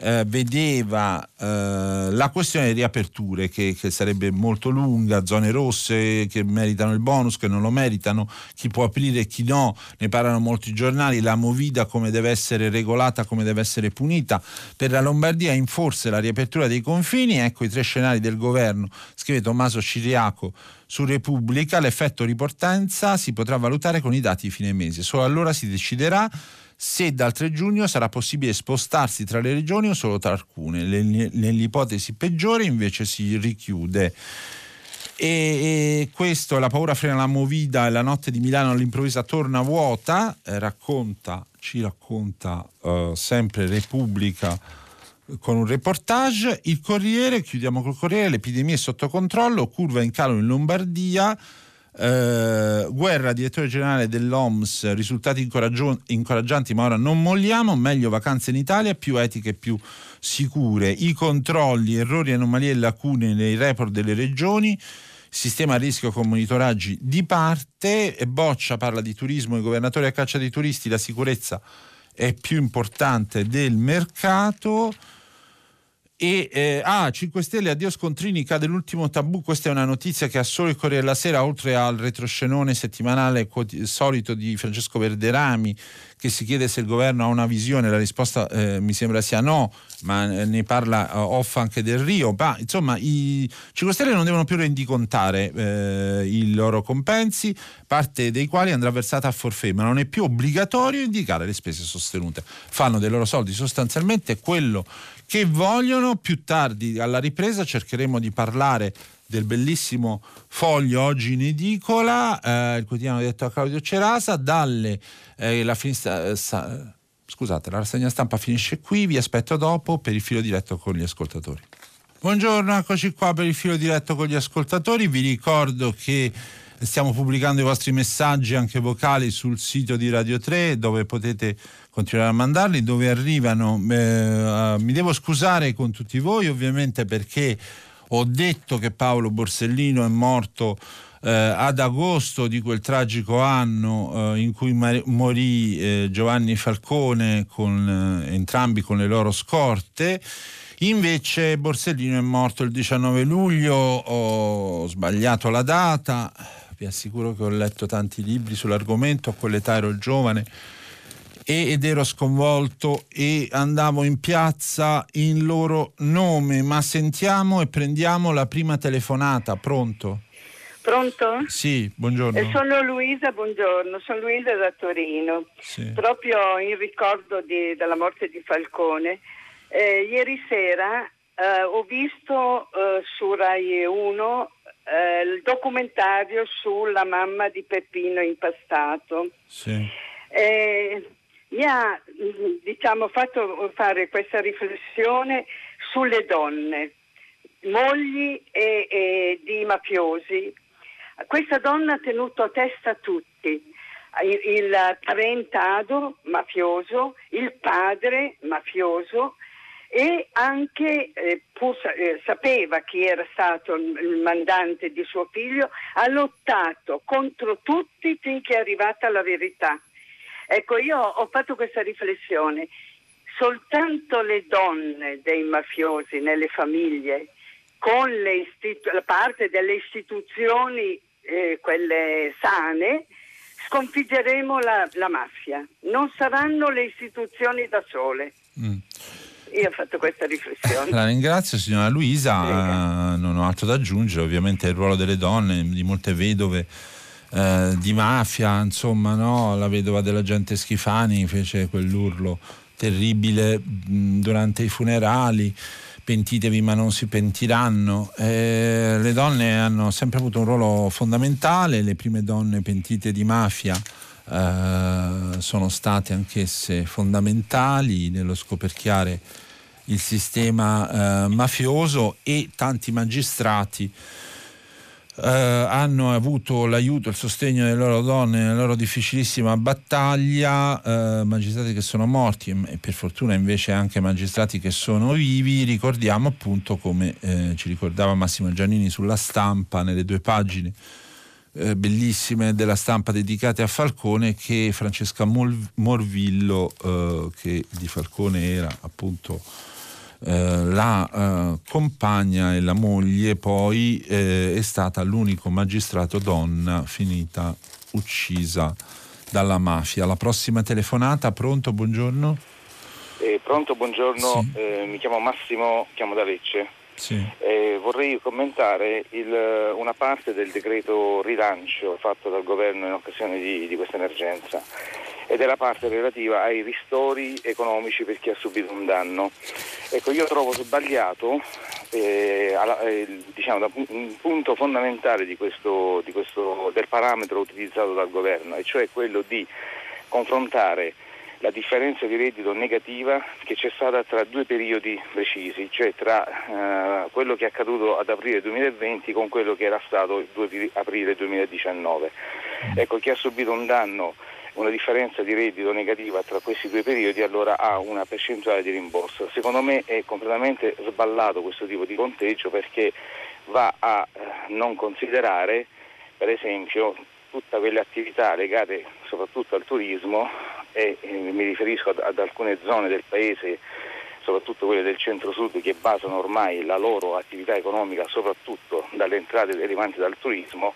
eh, vedeva eh, la questione di riaperture che, che, sarebbe molto lunga, zone rosse che meritano il bonus, che non lo meritano, chi può aprire e chi no, ne parlano molti giornali, la movida come deve essere regolata, come deve essere punita. Per la Lombardia in forse la riapertura dei confini, ecco i tre scenari del governo, scrive Tommaso Ciriaco su Repubblica, l'effetto riportanza si potrà valutare con i dati di fine mese, solo allora si deciderà se dal 3 giugno sarà possibile spostarsi tra le regioni o solo tra alcune. Nell'ipotesi peggiore invece si richiude. E, e questo, la paura frena la movida e la notte di Milano all'improvvisa torna vuota, eh, racconta, ci racconta eh, sempre Repubblica con un reportage. Il Corriere, chiudiamo col Corriere, l'epidemia è sotto controllo, curva in calo in Lombardia. Eh, Guerra, direttore generale dell'OMS, risultati incoraggianti, ma ora non molliamo, meglio vacanze in Italia, più etiche e più sicure. I controlli, errori, anomalie e lacune nei report delle regioni, sistema a rischio con monitoraggi di parte, e Boccia parla di turismo, i governatori a caccia dei turisti, la sicurezza è più importante del mercato. E eh, ah, 5 Stelle, addio scontrini, cade l'ultimo tabù. Questa è una notizia che ha solo il Corriere della Sera, oltre al retroscenone settimanale solito di Francesco Verderami, che si chiede se il governo ha una visione. La risposta eh, mi sembra sia no, ma eh, ne parla uh, off anche del Rio. Ma, insomma, i 5 Stelle non devono più rendicontare eh, i loro compensi, parte dei quali andrà versata a forfè, ma non è più obbligatorio indicare le spese sostenute. Fanno dei loro soldi sostanzialmente quello che vogliono. Più tardi alla ripresa cercheremo di parlare del bellissimo foglio oggi in edicola, eh, il quotidiano detto a Claudio Cerasa, dalle eh, la finistra, eh, sa, scusate, la rassegna stampa finisce qui, vi aspetto dopo per il filo diretto con gli ascoltatori. Buongiorno, eccoci qua per il filo diretto con gli ascoltatori, vi ricordo che stiamo pubblicando i vostri messaggi anche vocali sul sito di Radio 3 dove potete continuare a mandarli, dove arrivano. Eh, mi devo scusare con tutti voi ovviamente perché ho detto che Paolo Borsellino è morto eh, ad agosto di quel tragico anno eh, in cui mar- morì eh, Giovanni Falcone con eh, entrambi con le loro scorte. Invece Borsellino è morto il 19 luglio, ho sbagliato la data, vi assicuro che ho letto tanti libri sull'argomento, a quell'età ero giovane ed ero sconvolto e andavo in piazza in loro nome, ma sentiamo e prendiamo la prima telefonata, pronto? Pronto? Sì, buongiorno. Eh, sono Luisa, buongiorno, sono Luisa da Torino. Sì. Proprio in ricordo di, della morte di Falcone, eh, ieri sera eh, ho visto eh, su Rai 1 eh, il documentario sulla mamma di Peppino impastato. Sì. Eh, mi ha diciamo, fatto fare questa riflessione sulle donne, mogli e, e di mafiosi. Questa donna ha tenuto a testa tutti, il, il parentado mafioso, il padre mafioso e anche eh, pur, eh, sapeva chi era stato il mandante di suo figlio, ha lottato contro tutti finché è arrivata la verità. Ecco, io ho fatto questa riflessione. Soltanto le donne dei mafiosi nelle famiglie, con istitu- la parte delle istituzioni, eh, quelle sane, sconfiggeremo la, la, mafia. Non saranno le istituzioni da sole. Mm. Io ho fatto questa riflessione. La ringrazio signora Luisa, uh, non ho altro da aggiungere, ovviamente il ruolo delle donne, di molte vedove eh, di mafia, insomma, no? la vedova dell'agente Schifani fece quell'urlo terribile mh, durante i funerali pentitevi ma non si pentiranno. Eh, le donne hanno sempre avuto un ruolo fondamentale, le prime donne pentite di mafia eh, sono state anch'esse fondamentali nello scoperchiare il sistema eh, mafioso e tanti magistrati eh, hanno avuto l'aiuto, il sostegno delle loro donne nella loro difficilissima battaglia, eh, magistrati che sono morti e per fortuna invece anche magistrati che sono vivi, ricordiamo appunto come eh, ci ricordava Massimo Giannini sulla stampa, nelle due pagine eh, bellissime della stampa dedicate a Falcone che Francesca Morvillo, eh, che di Falcone era appunto eh, la eh, compagna e la moglie poi eh, è stata l'unico magistrato donna finita uccisa dalla mafia. La prossima telefonata, pronto, buongiorno. Eh, pronto, buongiorno, sì. Eh, mi chiamo Massimo, chiamo da Lecce. Sì. vorrei commentare il, una parte del decreto rilancio fatto dal governo in occasione di, di questa emergenza ed è la parte relativa ai ristori economici per chi ha subito un danno. Ecco, io trovo sbagliato eh, eh, diciamo, un punto fondamentale di questo, di questo, del parametro utilizzato dal governo, e cioè quello di confrontare la differenza di reddito negativa che c'è stata tra due periodi precisi, cioè tra eh, quello che è accaduto ad aprile 2020 con quello che era stato il 2 aprile 2019. Ecco, chi ha subito un danno una differenza di reddito negativa tra questi due periodi allora ha una percentuale di rimborso. Secondo me è completamente sballato questo tipo di conteggio perché va a eh, non considerare per esempio tutte quelle attività legate soprattutto al turismo e, e mi riferisco ad, ad alcune zone del paese soprattutto quelle del centro-sud che basano ormai la loro attività economica soprattutto dalle entrate derivanti dal turismo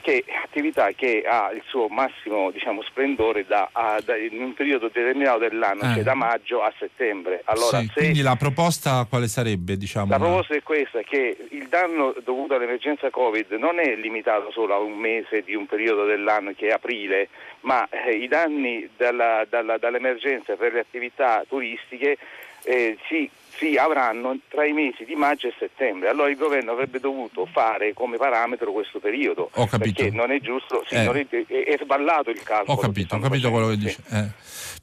che attività che ha il suo massimo diciamo, splendore da, a, da, in un periodo determinato dell'anno, cioè eh. cioè da maggio a settembre. Allora, sì, quindi la proposta quale sarebbe? Diciamo, la proposta è questa, che il danno dovuto all'emergenza Covid non è limitato solo a un mese di un periodo dell'anno che è aprile, ma eh, i danni dalla, dalla, dall'emergenza per le attività turistiche eh, si si avranno tra i mesi di maggio e settembre. Allora il governo avrebbe dovuto fare come parametro questo periodo. Ho capito. Perché non è giusto, sì, eh. non è, sballato il calcolo. Ho capito, ho capito quello che dice. Eh.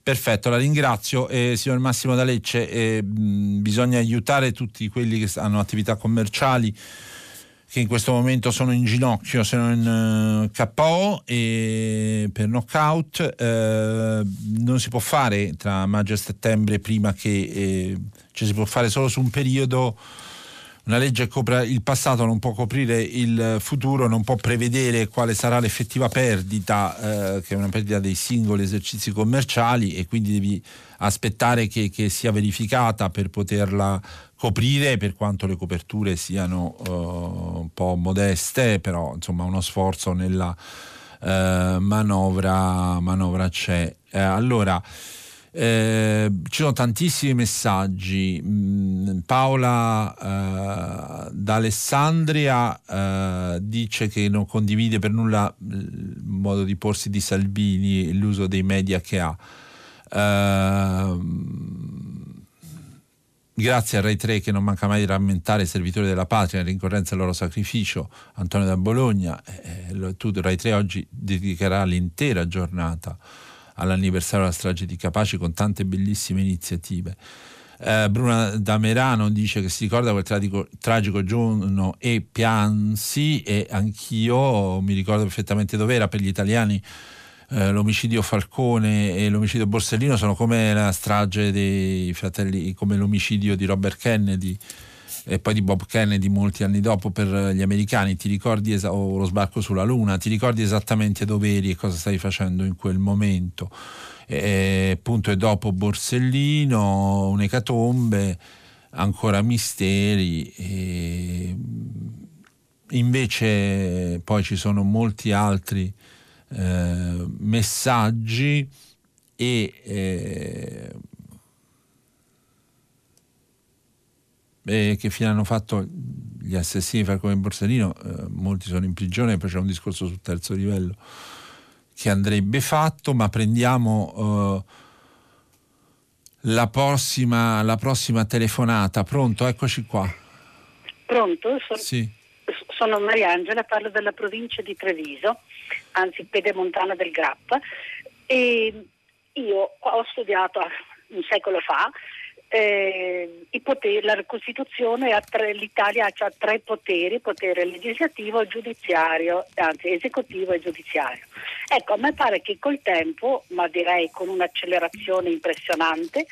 Perfetto, la ringrazio. Eh, signor Massimo D'Alecce, eh, bisogna aiutare tutti quelli che hanno attività commerciali che in questo momento sono in ginocchio, sono in uh, eh, KO e per knockout uh, non si può fare tra maggio e settembre prima che eh, cioè si può fare solo su un periodo una legge copre il passato non può coprire il futuro, non può prevedere quale sarà l'effettiva perdita, eh, che è una perdita dei singoli esercizi commerciali e quindi devi aspettare che, che sia verificata per poterla coprire per quanto le coperture siano uh, un po' modeste, però insomma uno sforzo nella uh, manovra, manovra, c'è. Eh, allora, eh, ci sono tantissimi messaggi. Mm, Paola eh, d'Alessandria eh, dice che non condivide per nulla il modo di porsi di Salvini e l'uso dei media che ha. Uh, grazie a Rai 3 che non manca mai di rammentare i servitori della patria in rincorrenza del loro sacrificio, Antonio da Bologna, eh, tu Rai 3 oggi dedicherà l'intera giornata all'anniversario della strage di Capaci con tante bellissime iniziative. Eh, Bruna da Merano dice che si ricorda quel tragico, tragico giorno e piansi e anch'io mi ricordo perfettamente dove era per gli italiani eh, l'omicidio Falcone e l'omicidio Borsellino sono come la strage dei fratelli, come l'omicidio di Robert Kennedy e poi di Bob Kennedy molti anni dopo per gli americani, ti ricordi es- o lo sbarco sulla Luna, ti ricordi esattamente dove eri e cosa stavi facendo in quel momento. E, appunto e dopo Borsellino, un'ecatombe, ancora misteri. E invece poi ci sono molti altri eh, messaggi e eh, che fine hanno fatto gli assassini Falcone e Borsellino, eh, molti sono in prigione, poi c'è un discorso sul terzo livello che andrebbe fatto, ma prendiamo eh, la, prossima, la prossima telefonata. Pronto? Eccoci qua. Pronto? Sono, sì. sono Mariangela, parlo della provincia di Treviso anzi pedemontana del Grappa. E io ho studiato un secolo fa eh, poteri, la Costituzione ha tre, l'Italia ha tre poteri, potere legislativo, giudiziario, anzi esecutivo e giudiziario. Ecco, a me pare che col tempo, ma direi con un'accelerazione impressionante,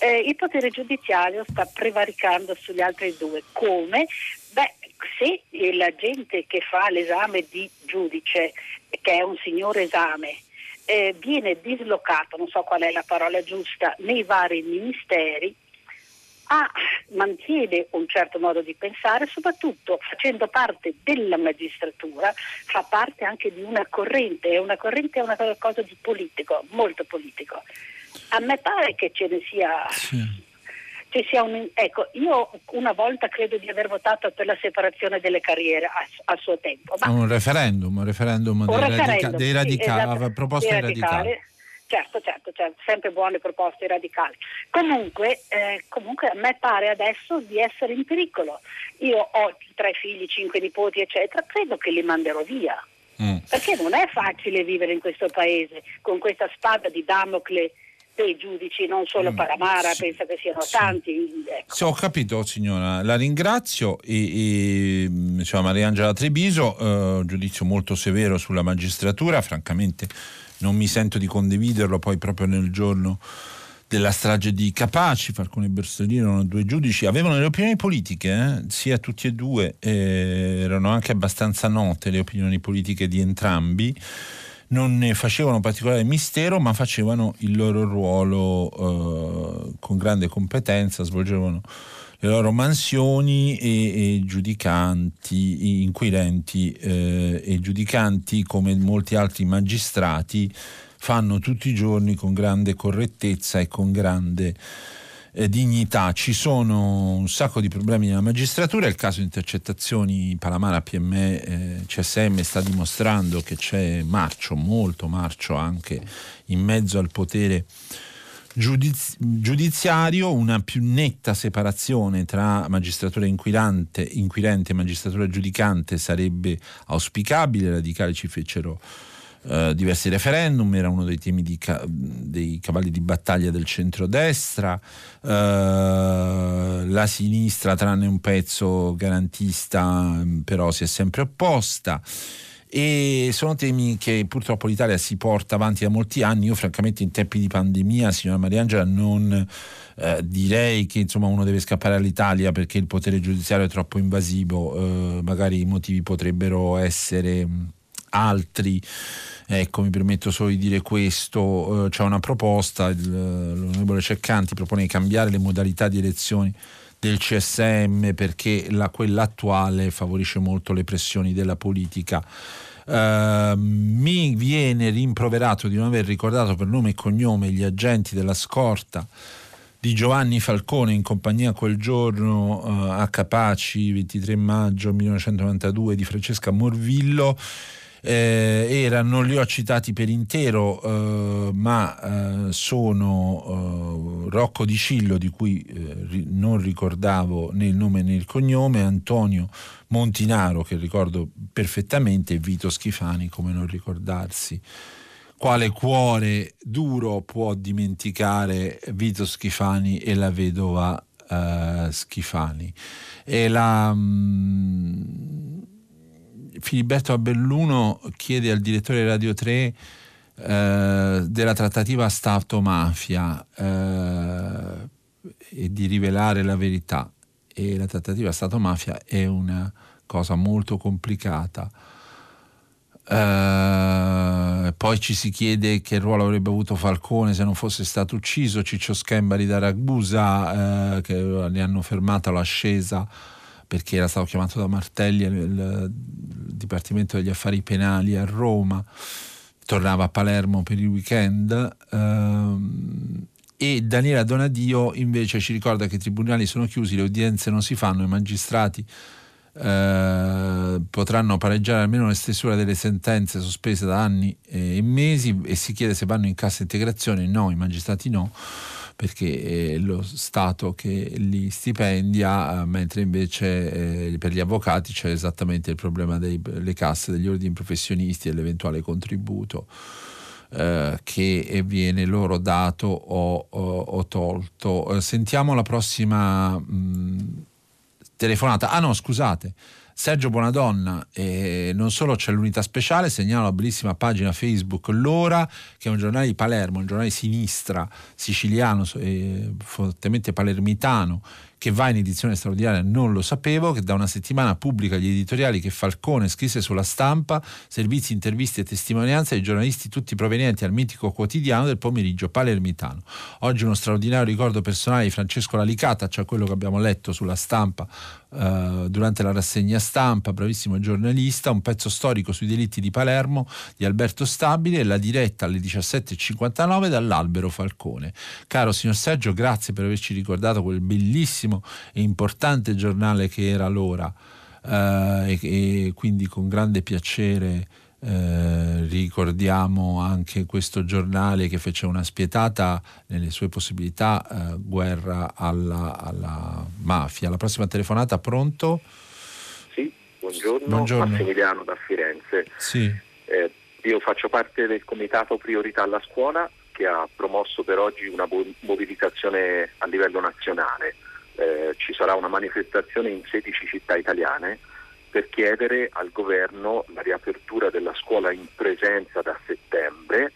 eh, il potere giudiziario sta prevaricando sugli altri due. Come? Beh, se la gente che fa l'esame di giudice che è un signore esame, eh, viene dislocato, non so qual è la parola giusta, nei vari ministeri, ha, mantiene un certo modo di pensare, soprattutto facendo parte della magistratura, fa parte anche di una corrente, e una corrente è una cosa di politico, molto politico. A me pare che ce ne sia... Sì ci sia un... Ecco, io una volta credo di aver votato per la separazione delle carriere a, a suo tempo. Ma... Un referendum, un referendum, un dei, referendum radica- dei radicali, sì, esatto, proposte radicali. Certo, certo, certo, sempre buone proposte radicali. Comunque, eh, comunque a me pare adesso di essere in pericolo. Io ho tre figli, cinque nipoti, eccetera, credo che li manderò via. Mm. Perché non è facile vivere in questo paese con questa spada di Damocle dei giudici, non solo mm, Paramara, sì, penso che siano sì. tanti. Ecco. Sì, ho capito signora, la ringrazio e, e insomma, Mariangela Trebiso, eh, giudizio molto severo sulla magistratura, francamente non mi sento di condividerlo poi proprio nel giorno della strage di Capaci, Falcone e Bersellino erano due giudici, avevano le opinioni politiche, eh? sia tutti e due, eh, erano anche abbastanza note le opinioni politiche di entrambi non ne facevano particolare mistero, ma facevano il loro ruolo eh, con grande competenza, svolgevano le loro mansioni e, e giudicanti, inquirenti eh, e giudicanti come molti altri magistrati fanno tutti i giorni con grande correttezza e con grande eh, dignità. Ci sono un sacco di problemi nella magistratura, il caso intercettazioni Palamara PME eh, CSM sta dimostrando che c'è marcio, molto marcio anche in mezzo al potere giudiz- giudiziario, una più netta separazione tra magistratura inquirente e magistratura giudicante sarebbe auspicabile, i radicali ci fecero eh, diversi referendum, era uno dei temi ca- dei cavalli di battaglia del centrodestra, uh, la sinistra tranne un pezzo garantista però si è sempre opposta. E sono temi che purtroppo l'Italia si porta avanti da molti anni. Io francamente in tempi di pandemia, signora Mariangela, non eh, direi che insomma, uno deve scappare all'Italia perché il potere giudiziario è troppo invasivo, eh, magari i motivi potrebbero essere altri. Ecco, mi permetto solo di dire questo, eh, c'è una proposta, il, l'onorevole Ceccanti propone di cambiare le modalità di elezioni del CSM perché la, quella attuale favorisce molto le pressioni della politica. Uh, mi viene rimproverato di non aver ricordato per nome e cognome gli agenti della scorta di Giovanni Falcone in compagnia quel giorno uh, a Capaci 23 maggio 1992 di Francesca Morvillo eh, era, non li ho citati per intero, eh, ma eh, sono eh, Rocco Di Cillo, di cui eh, ri, non ricordavo né il nome né il cognome, Antonio Montinaro, che ricordo perfettamente, e Vito Schifani, come non ricordarsi. Quale cuore duro può dimenticare Vito Schifani e la vedova eh, Schifani? E la. Mh, mm, Filiberto Abelluno chiede al direttore Radio 3 eh, della trattativa Stato-mafia eh, e di rivelare la verità. E la trattativa Stato-mafia è una cosa molto complicata. Uh, poi ci si chiede che ruolo avrebbe avuto Falcone se non fosse stato ucciso, Ciccio Schembari da Ragusa, uh, che li hanno fermato l'ascesa perché era stato chiamato da Martelli al Dipartimento degli Affari Penali a Roma, tornava a Palermo per il weekend. Ehm, e Daniela Donadio invece ci ricorda che i tribunali sono chiusi, le udienze non si fanno, i magistrati eh, potranno pareggiare almeno le stessure delle sentenze sospese da anni e mesi e si chiede se vanno in cassa integrazione. No, i magistrati no perché è lo Stato che li stipendia, mentre invece eh, per gli avvocati c'è esattamente il problema delle casse degli ordini professionisti e l'eventuale contributo. Eh, che viene loro dato o, o, o tolto. Eh, sentiamo la prossima mh, telefonata. Ah no, scusate. Sergio Buonadonna, eh, non solo c'è l'unità speciale, segnalo la bellissima pagina Facebook L'Ora, che è un giornale di Palermo, un giornale sinistra, siciliano, eh, fortemente palermitano, che va in edizione straordinaria non lo sapevo, che da una settimana pubblica gli editoriali che Falcone scrisse sulla stampa, servizi, interviste e testimonianze ai giornalisti tutti provenienti al mitico quotidiano del pomeriggio palermitano. Oggi uno straordinario ricordo personale di Francesco Lalicata, cioè quello che abbiamo letto sulla stampa Uh, durante la rassegna stampa, bravissimo giornalista, un pezzo storico sui delitti di Palermo di Alberto Stabile e la diretta alle 17.59 dall'Albero Falcone. Caro signor Sergio, grazie per averci ricordato quel bellissimo e importante giornale che era l'ora uh, e, e quindi con grande piacere eh, ricordiamo anche questo giornale che fece una spietata nelle sue possibilità eh, guerra alla, alla, mafia. La prossima telefonata, pronto? Sì, buongiorno, buongiorno. Massimiliano da Firenze. Sì. Eh, io faccio parte del comitato Priorità alla scuola che ha promosso per oggi una mobilitazione a livello nazionale. Eh, ci sarà una manifestazione in 16 città italiane per chiedere al governo la riapertura della scuola in presenza da settembre,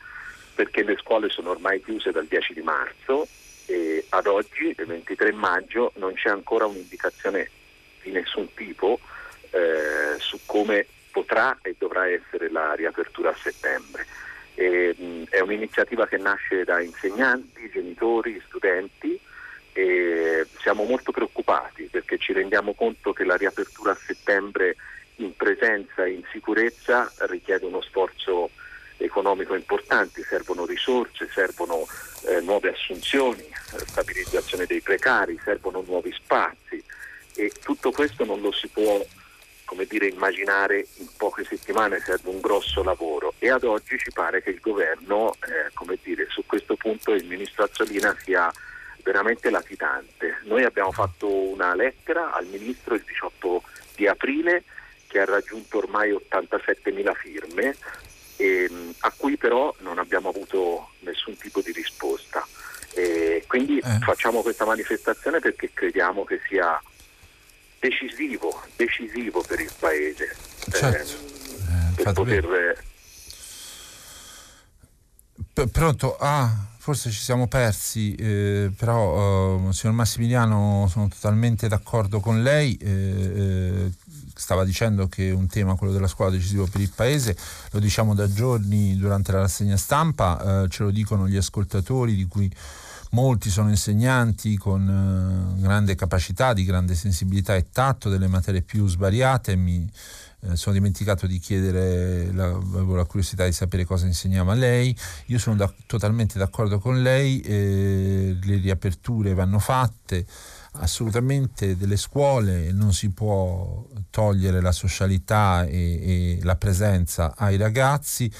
perché le scuole sono ormai chiuse dal 10 di marzo e ad oggi, il 23 maggio, non c'è ancora un'indicazione di nessun tipo eh, su come potrà e dovrà essere la riapertura a settembre. E, mh, è un'iniziativa che nasce da insegnanti, genitori, studenti e siamo molto preoccupati perché ci rendiamo conto che la riapertura a settembre in presenza e in sicurezza richiede uno sforzo economico importante, servono risorse, servono eh, nuove assunzioni, stabilizzazione dei precari, servono nuovi spazi. E tutto questo non lo si può come dire, immaginare in poche settimane, serve un grosso lavoro. E ad oggi ci pare che il governo, eh, come dire, su questo punto il ministro Azzolina sia veramente latitante. Noi abbiamo fatto una lettera al Ministro il 18 di aprile che ha raggiunto ormai 87.000 firme e, a cui però non abbiamo avuto nessun tipo di risposta. E quindi eh. facciamo questa manifestazione perché crediamo che sia decisivo, decisivo per il Paese. Certo. Eh, eh, per poter... P- pronto? Ah, forse ci siamo persi, eh, però, eh, signor Massimiliano, sono totalmente d'accordo con lei. Eh, eh, stava dicendo che un tema, quello della scuola, decisivo per il Paese, lo diciamo da giorni durante la rassegna stampa, eh, ce lo dicono gli ascoltatori di cui molti sono insegnanti con eh, grande capacità, di grande sensibilità e tatto delle materie più svariate. Mi, eh, sono dimenticato di chiedere, la, avevo la curiosità di sapere cosa insegnava lei. Io sono da, totalmente d'accordo con lei, eh, le riaperture vanno fatte assolutamente delle scuole, non si può togliere la socialità e, e la presenza ai ragazzi.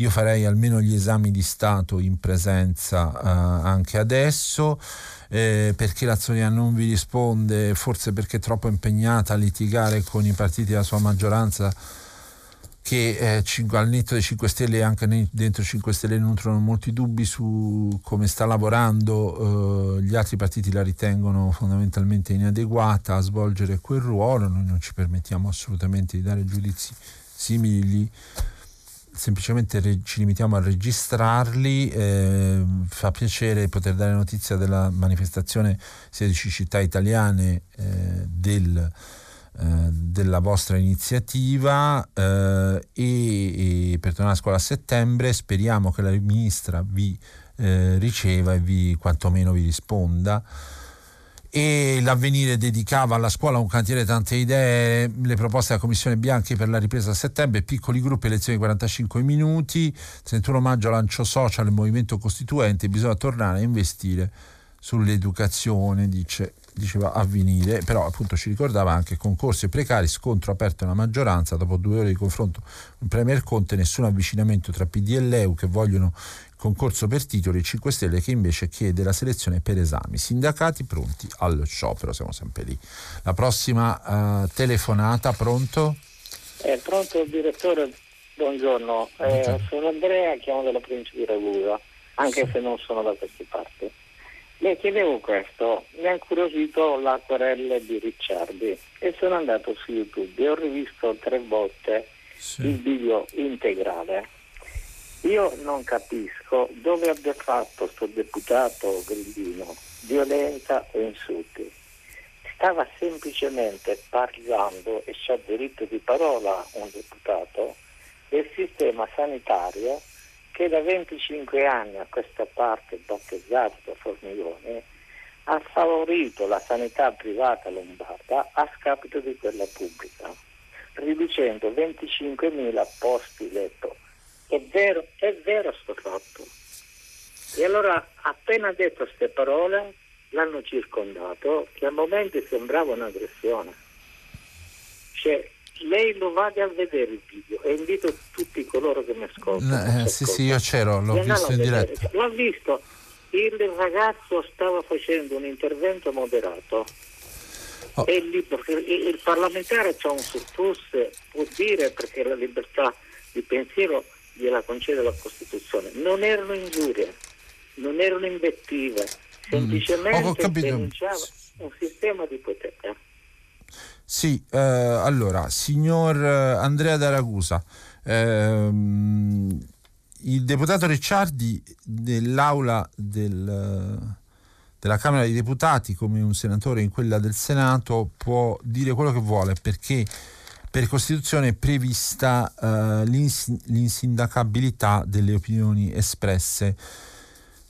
Io farei almeno gli esami di Stato in presenza uh, anche adesso. Eh, perché l'Azzonia non vi risponde, forse perché è troppo impegnata a litigare con i partiti della sua maggioranza che eh, al netto dei 5 Stelle e anche dentro i 5 Stelle nutrono molti dubbi su come sta lavorando, eh, gli altri partiti la ritengono fondamentalmente inadeguata a svolgere quel ruolo, noi non ci permettiamo assolutamente di dare giudizi simili, semplicemente re- ci limitiamo a registrarli, eh, fa piacere poter dare notizia della manifestazione 16 città italiane eh, del eh, della vostra iniziativa eh, e, e, per tornare a scuola a settembre speriamo che la ministra vi eh, riceva e vi quantomeno vi risponda e l'avvenire dedicava alla scuola un cantiere tante idee, le proposte della Commissione Bianchi per la ripresa a settembre, piccoli gruppi, lezioni di 45 minuti, 31 maggio lancio social, il movimento costituente, bisogna tornare a investire sull'educazione, dice diceva avvenire, però appunto ci ricordava anche concorsi precari, scontro aperto nella maggioranza, dopo due ore di confronto con Premier Conte, nessun avvicinamento tra PD e Leu che vogliono il concorso per titoli, 5 Stelle che invece chiede la selezione per esami. Sindacati pronti allo sciopero, siamo sempre lì. La prossima uh, telefonata, pronto? È pronto il direttore, buongiorno, eh, sono Andrea, chiamo dalla provincia di Ragusa, anche sì. se non sono da queste parti. Le chiedevo questo, mi ha incuriosito la querella di Ricciardi e sono andato su YouTube e ho rivisto tre volte sì. il video integrale. Io non capisco dove abbia fatto questo deputato Grillino violenza o insulti. Stava semplicemente parlando, e c'ha diritto di parola un deputato, del sistema sanitario che da 25 anni a questa parte battezzato da Formigoni ha favorito la sanità privata lombarda a scapito di quella pubblica, riducendo 25.000 posti letto. È vero, è vero sto fatto. E allora, appena detto queste parole, l'hanno circondato, che a momenti sembrava un'aggressione. Cioè, lei lo vada a vedere il video e invito tutti coloro che mi ascoltano. Eh, sì, sì, io c'ero, l'ho visto in diretta. L'ho visto, il ragazzo stava facendo un intervento moderato. Oh. E il, il, parlamentare c'ha un surplus, può dire perché la libertà di pensiero gliela concede la Costituzione. Non erano ingiurie, non erano invettive, mm. semplicemente mm. denunciava un sistema di potere. Sì, eh, allora, signor eh, Andrea D'Aragusa, ehm, il deputato Ricciardi nell'aula del, della Camera dei Deputati, come un senatore in quella del Senato, può dire quello che vuole perché per Costituzione è prevista eh, l'insindacabilità delle opinioni espresse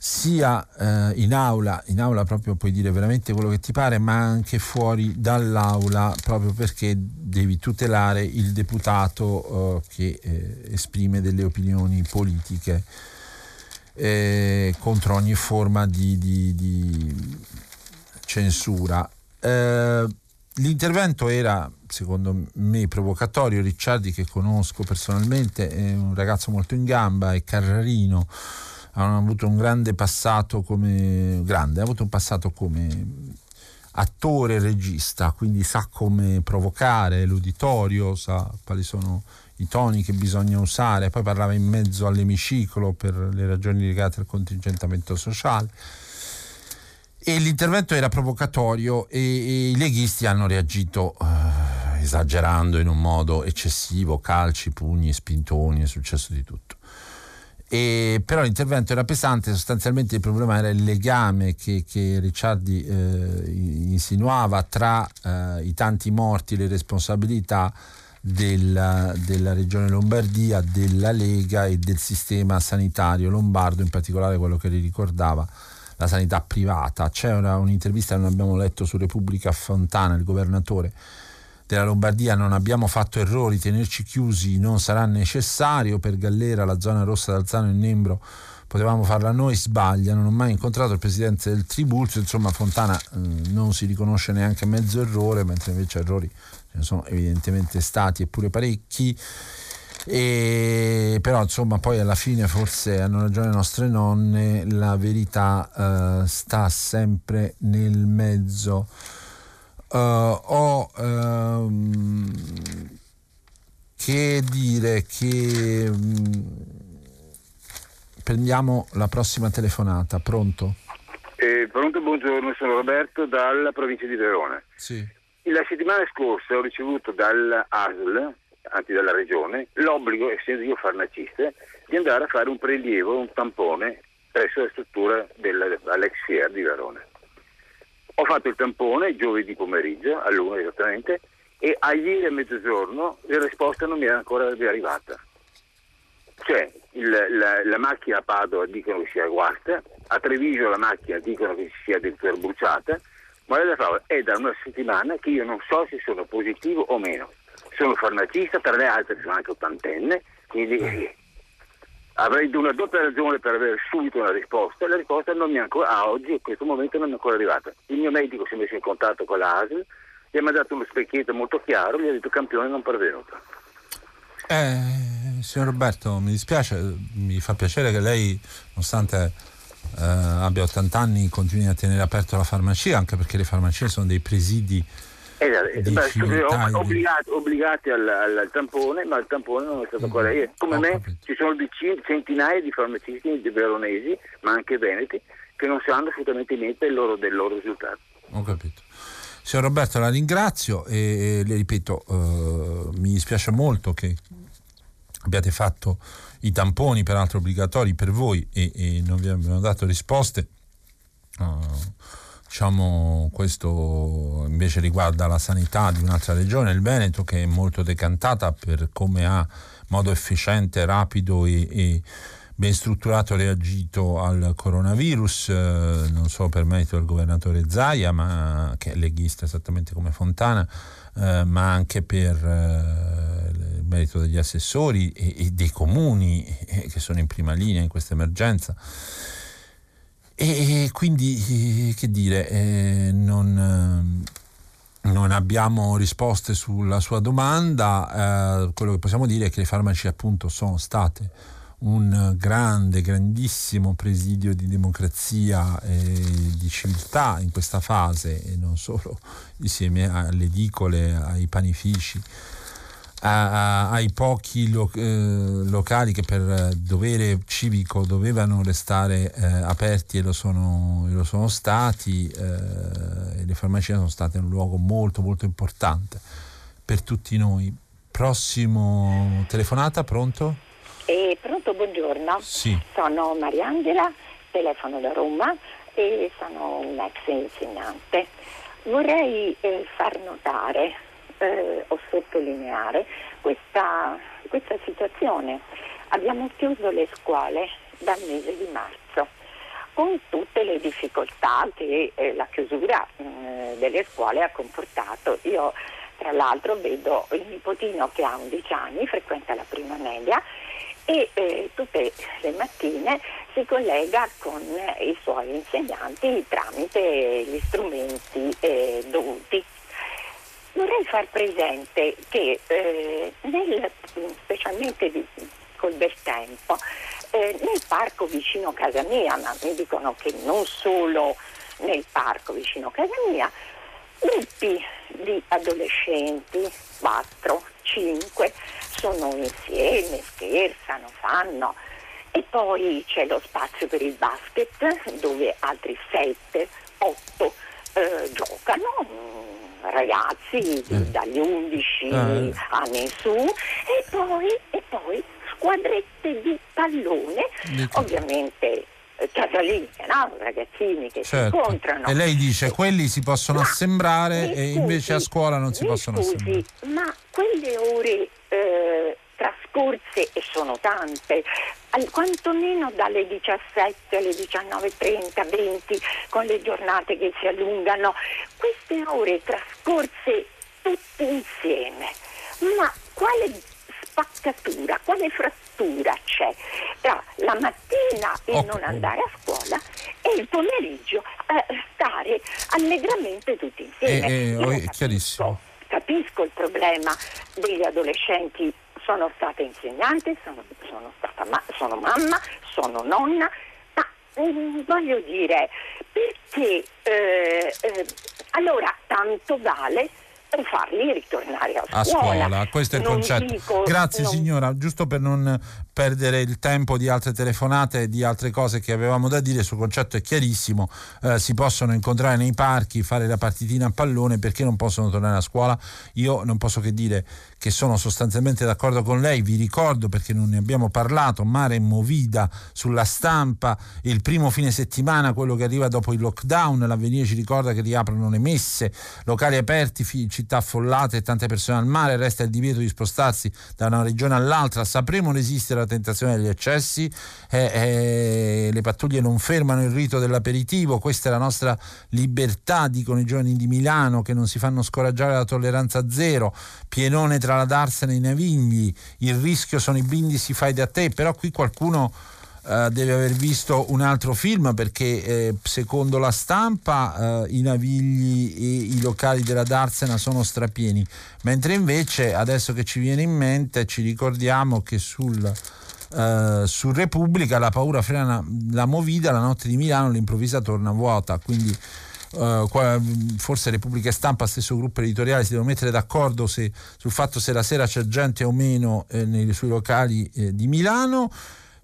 sia eh, in aula, in aula proprio puoi dire veramente quello che ti pare, ma anche fuori dall'aula proprio perché devi tutelare il deputato eh, che eh, esprime delle opinioni politiche eh, contro ogni forma di, di, di censura. Eh, l'intervento era, secondo me, provocatorio. Ricciardi, che conosco personalmente, è un ragazzo molto in gamba, è carrarino hanno avuto un grande passato come grande, ha avuto un passato come attore regista, quindi sa come provocare l'uditorio, sa quali sono i toni che bisogna usare, poi parlava in mezzo all'emiciclo per le ragioni legate al contingentamento sociale. E l'intervento era provocatorio e, e i leghisti hanno reagito uh, esagerando in un modo eccessivo, calci, pugni, spintoni, è successo di tutto. E, però l'intervento era pesante, sostanzialmente il problema era il legame che, che Ricciardi eh, insinuava tra eh, i tanti morti e le responsabilità della, della, regione Lombardia, della Lega e del sistema sanitario lombardo, in particolare quello che li ricordava la sanità privata. C'è una, un'intervista che non abbiamo letto su Repubblica Fontana, il governatore della Lombardia non abbiamo fatto errori, tenerci chiusi non sarà necessario, per Gallera la zona rossa d'Alzano e Nembro potevamo farla noi, sbaglia, non ho mai incontrato il presidente del Tribulzio, insomma Fontana eh, non si riconosce neanche mezzo errore, mentre invece errori ce ne sono evidentemente stati eppure parecchi. E, però insomma poi alla fine forse hanno ragione le nostre nonne la verità eh, sta sempre nel mezzo uh, ho um, che dire che um, prendiamo la prossima telefonata. Pronto? Eh, pronto, buongiorno, sono Roberto dalla provincia di Verona. Sì. La settimana scorsa ho ricevuto dall'ASL, anzi dalla regione, l'obbligo, essendo io farmacista, di andare a fare un prelievo, un tampone presso la struttura dell'Alex Fier di Verona. Ho fatto il tampone giovedì pomeriggio, all'una esattamente, e a ieri a mezzogiorno la risposta non mi era ancora arrivata. Cioè, il, la, la, macchina a Padova dicono che sia guasta, a Treviso la macchina dicono che sia addirittura bruciata, ma la è da una settimana che io non so se sono positivo o meno. Sono farmacista, tra le altre sono anche ottantenne, quindi avrei una doppia ragione per avere subito una risposta, la risposta non mi è ancora, a oggi, in questo momento non mi è ancora arrivata. Il mio medico si è messo in contatto con l'ASL, gli ha mandato uno specchietto molto chiaro, gli ha detto campione non pervenuto. Eh, signor Roberto, mi dispiace, mi fa piacere che lei, nonostante eh, abbia 80 anni, continui a tenere aperto la farmacia, anche perché le farmacie sono dei presidi Esatto, obbligati, obbligati al, al, tampone, ma il tampone non è stato ancora. Mm. Come me capito. ci sono centinaia di farmacisti veronesi, ma anche veneti, che non sanno assolutamente niente del loro, del loro risultato. Ho capito. Signor Roberto, la ringrazio e, le ripeto, uh, mi dispiace molto che abbiate fatto i tamponi, peraltro obbligatori per voi, e, e non vi abbiano dato risposte. Uh, Diciamo, questo invece riguarda la sanità di un'altra regione, il Veneto, che è molto decantata per come ha modo efficiente, rapido e, e ben strutturato reagito al coronavirus, eh, non solo per merito del governatore Zaia, ma, che è leghista esattamente come Fontana, eh, ma anche per eh, il merito degli assessori e, e dei comuni eh, che sono in prima linea in questa emergenza. E quindi, che dire, eh, non, non, abbiamo risposte sulla sua domanda. Eh, quello che possiamo dire è che le farmacie appunto sono state un grande, grandissimo presidio di democrazia e di civiltà in questa fase e non solo insieme alle edicole, ai panifici a, ai pochi lo, eh, locali che per dovere civico dovevano restare eh, aperti e lo sono, lo sono stati, eh, le farmacie sono state un luogo molto molto importante per tutti noi. Prossimo telefonata, pronto? Eh, pronto, buongiorno. Sì. Sono Mariangela, telefono da Roma e sono un ex insegnante. Vorrei eh, far notare eh, o sottolineare questa, questa situazione. Abbiamo chiuso le scuole dal mese di marzo con tutte le difficoltà che eh, la chiusura eh, delle scuole ha comportato. Io tra l'altro vedo il nipotino che ha 11 anni, frequenta la prima media e eh, tutte le mattine si collega con i suoi insegnanti tramite gli strumenti eh, dovuti. Vorrei far presente che eh, nel, specialmente di, col bel tempo, eh, nel parco vicino a casa mia, ma mi dicono che non solo nel parco vicino a casa mia, gruppi di adolescenti, 4, 5, sono insieme, scherzano, fanno. E poi c'è lo spazio per il basket dove altri 7, 8 eh, giocano ragazzi Eh. dagli 11 Eh. anni in su e poi, e poi squadrette di pallone, Di- ovviamente eh, casalinghe, no? ragazzini che si Certo. incontrano. E lei dice quelli si possono Ma, assembrare mi e scusi, invece a scuola non si possono scusi, assembrare. Ma quelle ore eh, trascorse, e sono tante, al- quantomeno dalle 17 alle 19.30, 20, con le giornate che si allungano, queste ore trascorse tutte insieme, ma quale spaccatura, quale frattura c'è tra la mattina il Oh, non andare a scuola e il pomeriggio eh, stare allegramente tutti insieme? Eh, eh, oh, è capisco, chiarissimo. Capisco il problema degli adolescenti, sono stata insegnante, sono, sono stata ma- sono mamma, sono nonna, ma mm, voglio dire, perché eh, eh, allora tanto vale farli ritornare a a scuola. scuola, questo è il Non concetto. dico- Grazie non- signora, giusto per non perdere il tempo di altre telefonate e di altre cose che avevamo da dire, il suo concetto è chiarissimo, Eh, si possono incontrare nei parchi, fare la partitina a pallone, perché non possono tornare a scuola? Io non posso che dire che sono sostanzialmente d'accordo con lei, vi ricordo perché non ne abbiamo parlato, Mare Movida sulla stampa, il primo fine settimana, quello che arriva dopo il lockdown, l'avvenire ci ricorda che riaprono le messe, locali aperti, città affollate e tante persone al mare, resta il divieto di spostarsi da una regione all'altra, sapremo resistere alla tentazione degli eccessi, Eh, eh, le pattuglie non fermano il rito dell'aperitivo, questa è la nostra libertà, dicono i giovani di Milano che non si fanno scoraggiare la tolleranza zero, pienone tra la Darsena e i Navigli, il rischio sono i brindisi fai da te, però qui qualcuno eh, deve aver visto un altro film perché eh, secondo la stampa eh, i navigli e i locali della Darsena sono strapieni, mentre invece adesso che ci viene in mente ci ricordiamo che sul, eh, su Repubblica la paura frena la movida, la notte di Milano l'improvvisa torna vuota, quindi qua- forse Repubblica Stampa, stesso gruppo editoriale, si devono mettere d'accordo se- sul fatto se la sera c'è gente o meno eh, nei suoi locali eh, di Milano.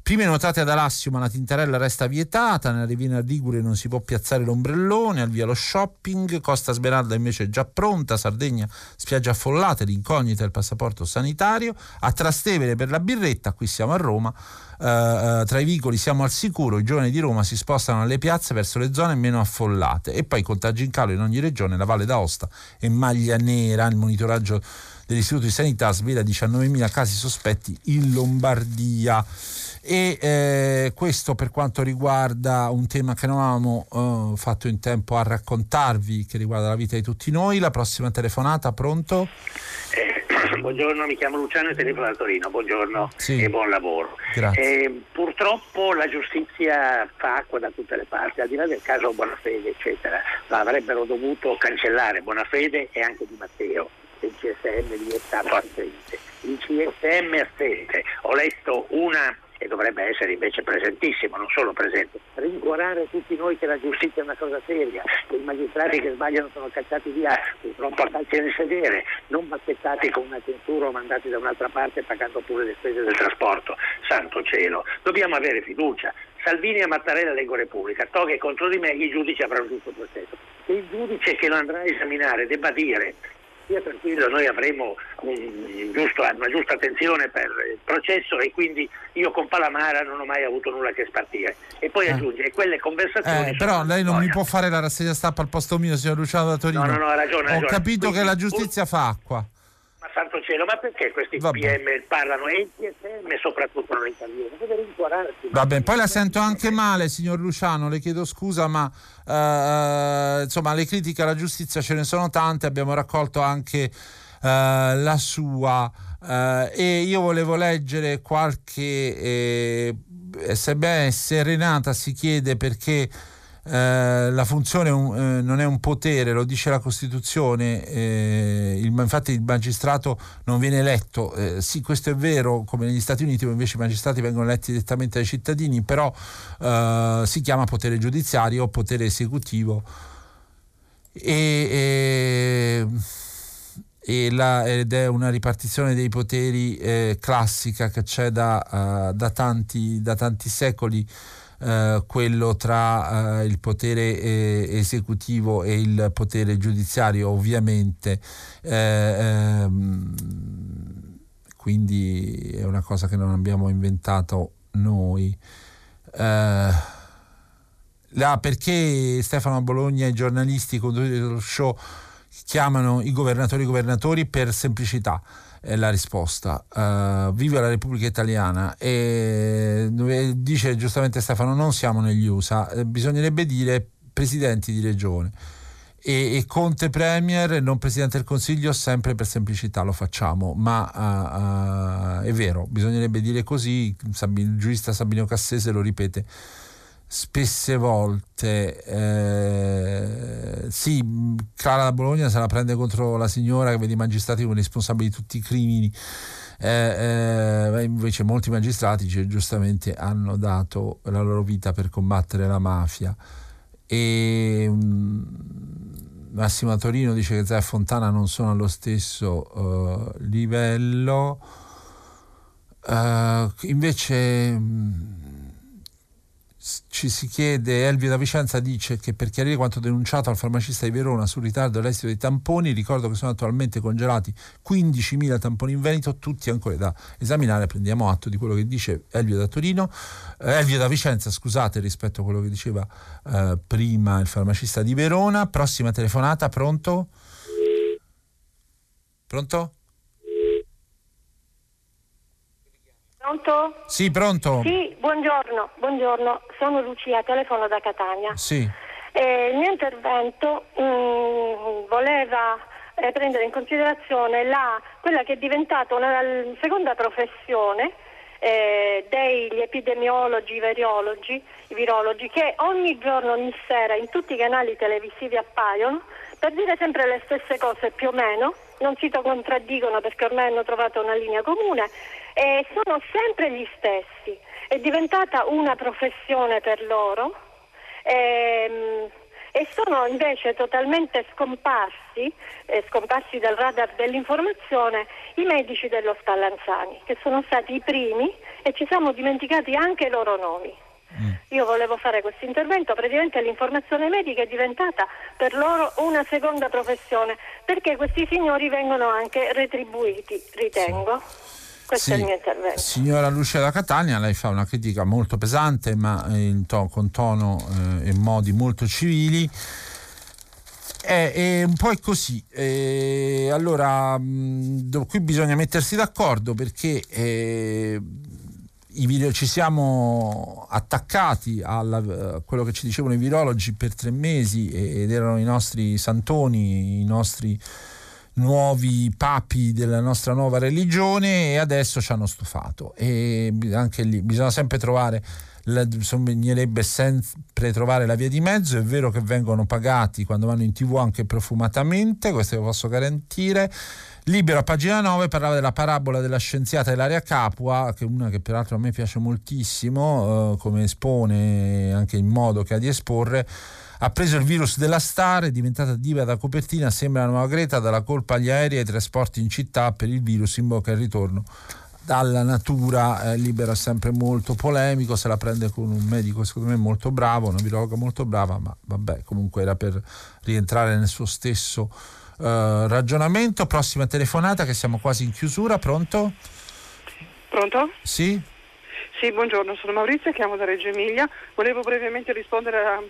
Prime notate ad Alassio, ma la tintarella resta vietata. Nella Riviera Ligure non si può piazzare l'ombrellone. Al via lo shopping. Costa Smeralda invece è già pronta. Sardegna, spiagge affollate. L'incognita e il passaporto sanitario. A Trastevere per la birretta. Qui siamo a Roma. Eh, tra i vicoli siamo al sicuro. I giovani di Roma si spostano alle piazze verso le zone meno affollate. E poi contagi in calo in ogni regione. La Valle d'Aosta e Maglia Nera. Il monitoraggio dell'Istituto di Sanità svela 19.000 casi sospetti in Lombardia. E eh, questo per quanto riguarda un tema che non avevamo eh, fatto in tempo a raccontarvi, che riguarda la vita di tutti noi. La prossima telefonata, pronto? Eh, buongiorno, mi chiamo Luciano e telefono da Torino, buongiorno Sì. e buon lavoro. Eh, purtroppo la giustizia fa acqua da tutte le parti, al di là del caso Bonafede, eccetera, ma avrebbero dovuto cancellare Bonafede e anche Di Matteo. Il CSM lì è stato assente. Il CSM assente. Ho letto una e dovrebbe essere invece presentissimo, non solo presente, rincuorare tutti noi che la giustizia è una cosa seria, che i magistrati che sbagliano sono cacciati via, purtroppo a nel sedere, non bacchettati con una censura o mandati da un'altra parte pagando pure le spese del trasporto. Santo cielo, dobbiamo avere fiducia. Salvini e Mattarella leggo Repubblica, toghe contro di me, i giudici avranno tutto il processo. Se il giudice che lo andrà a esaminare debba dire sia tranquillo, noi avremo un giusto- una giusta attenzione per il processo e quindi io con Palamara non ho mai avuto nulla che spartire. E poi Eh. aggiunge, e quelle conversazioni... Eh, però lei non mi può fare la rassegna stampa al posto mio, signor Luciano da Torino. No, no, no, ha ragione, Ho ragione. capito Quindi, che la giustizia fa acqua. Ma santo cielo, ma perché questi Vabbè. PM parlano e il CSM soprattutto non interviene? Deve rincuorarsi. Va bene, poi la sento anche male, signor Luciano, le chiedo scusa, ma eh, insomma le critiche alla giustizia ce ne sono tante, abbiamo raccolto anche eh, la sua. Eh, e io volevo leggere qualche eh, sms, Renata si chiede perché eh, la funzione eh, non è un potere, lo dice la Costituzione, eh, il- infatti il magistrato non viene eletto, eh, sì questo è vero come negli Stati Uniti dove invece i magistrati vengono eletti direttamente dai cittadini, però eh, si chiama potere giudiziario o potere esecutivo. E, e- la- ed è una ripartizione dei poteri eh, classica che c'è da, eh, da tanti, da tanti secoli eh, quello tra eh, il potere eh, esecutivo e il potere giudiziario ovviamente eh, ehm, quindi è una cosa che non abbiamo inventato noi. Eh, là, perché Stefano Bologna e i giornalisti conduttori dello show chiamano i governatori governatori per semplicità è la risposta. Uh, vive la Repubblica Italiana e dice giustamente Stefano non siamo negli USA, eh, bisognerebbe dire presidenti di regione. E, e, Conte Premier, non Presidente del Consiglio, sempre per semplicità lo facciamo, ma uh, uh, è vero, bisognerebbe dire così, il giurista Sabino Cassese lo ripete spesse volte eh, sì, Clara da Bologna se la prende contro la signora che vede i magistrati come responsabili di tutti i crimini. Eh, eh, invece molti magistrati cioè, giustamente hanno dato la loro vita per combattere la mafia. E um, Massimo Torino dice che Zé Fontana non sono allo stesso uh, livello. Uh, invece um, ci si chiede, Elvio da Vicenza dice che per chiarire quanto denunciato al farmacista di Verona sul ritardo all'estero dei tamponi, ricordo che sono attualmente congelati 15.000 tamponi in Veneto, tutti ancora da esaminare, prendiamo atto di quello che dice Elvio da Torino, eh, Elvio da Vicenza, scusate rispetto a quello che diceva eh, prima il farmacista di Verona, prossima telefonata, pronto? Pronto? Pronto? Sì, pronto. Sì, buongiorno, buongiorno. Sono Lucia, telefono da Catania. Sì. Eh, il mio intervento mh, mm, voleva eh, prendere in considerazione la, quella che è diventata una seconda professione eh, degli epidemiologi, i virologi, i virologi, che ogni giorno, ogni sera in tutti i canali televisivi appaiono per dire sempre le stesse cose più o meno, non si contraddicono perché ormai hanno trovato una linea comune e sono sempre gli stessi. È diventata una professione per loro ehm, e sono invece totalmente scomparsi, eh, scomparsi dal radar dell'informazione, i medici dello Spallanzani, che sono stati i primi e ci siamo dimenticati anche i loro nomi. Mm. Io volevo fare questo intervento, praticamente l'informazione medica è diventata per loro una seconda professione, perché questi signori vengono anche retribuiti, ritengo. Questo sì. è il mio intervento. Signora Lucia da Catania, lei fa una critica molto pesante, ma to- con tono eh, e modi molto civili. È, è, un po' così. Eh, allora, mh, qui bisogna mettersi d'accordo perché eh, video, ci siamo attaccati a quello che ci dicevano i virologi per tre mesi ed erano i nostri santoni, i nostri nuovi papi della nostra nuova religione e adesso ci hanno stufato. E anche lì bisogna sempre trovare bisognerebbe sempre trovare la via di mezzo. È vero che vengono pagati quando vanno in tv anche profumatamente questo lo posso garantire Libero a pagina 9 parlava della parabola della scienziata Ilaria Capua, che è una che peraltro a me piace moltissimo, eh, come espone anche il modo che ha di esporre. Ha preso il virus della star, è diventata diva da copertina, sembra la nuova Greta, dalla colpa agli aerei e ai trasporti in città per il virus in bocca al ritorno dalla natura. Eh, libera sempre molto polemico, se la prende con un medico secondo me molto bravo, una virologa molto brava, ma vabbè comunque era per rientrare nel suo stesso eh, ragionamento. Prossima telefonata che siamo quasi in chiusura, pronto? Pronto? Sì? Sì, buongiorno, sono Maurizio, chiamo da Reggio Emilia. Volevo brevemente rispondere alla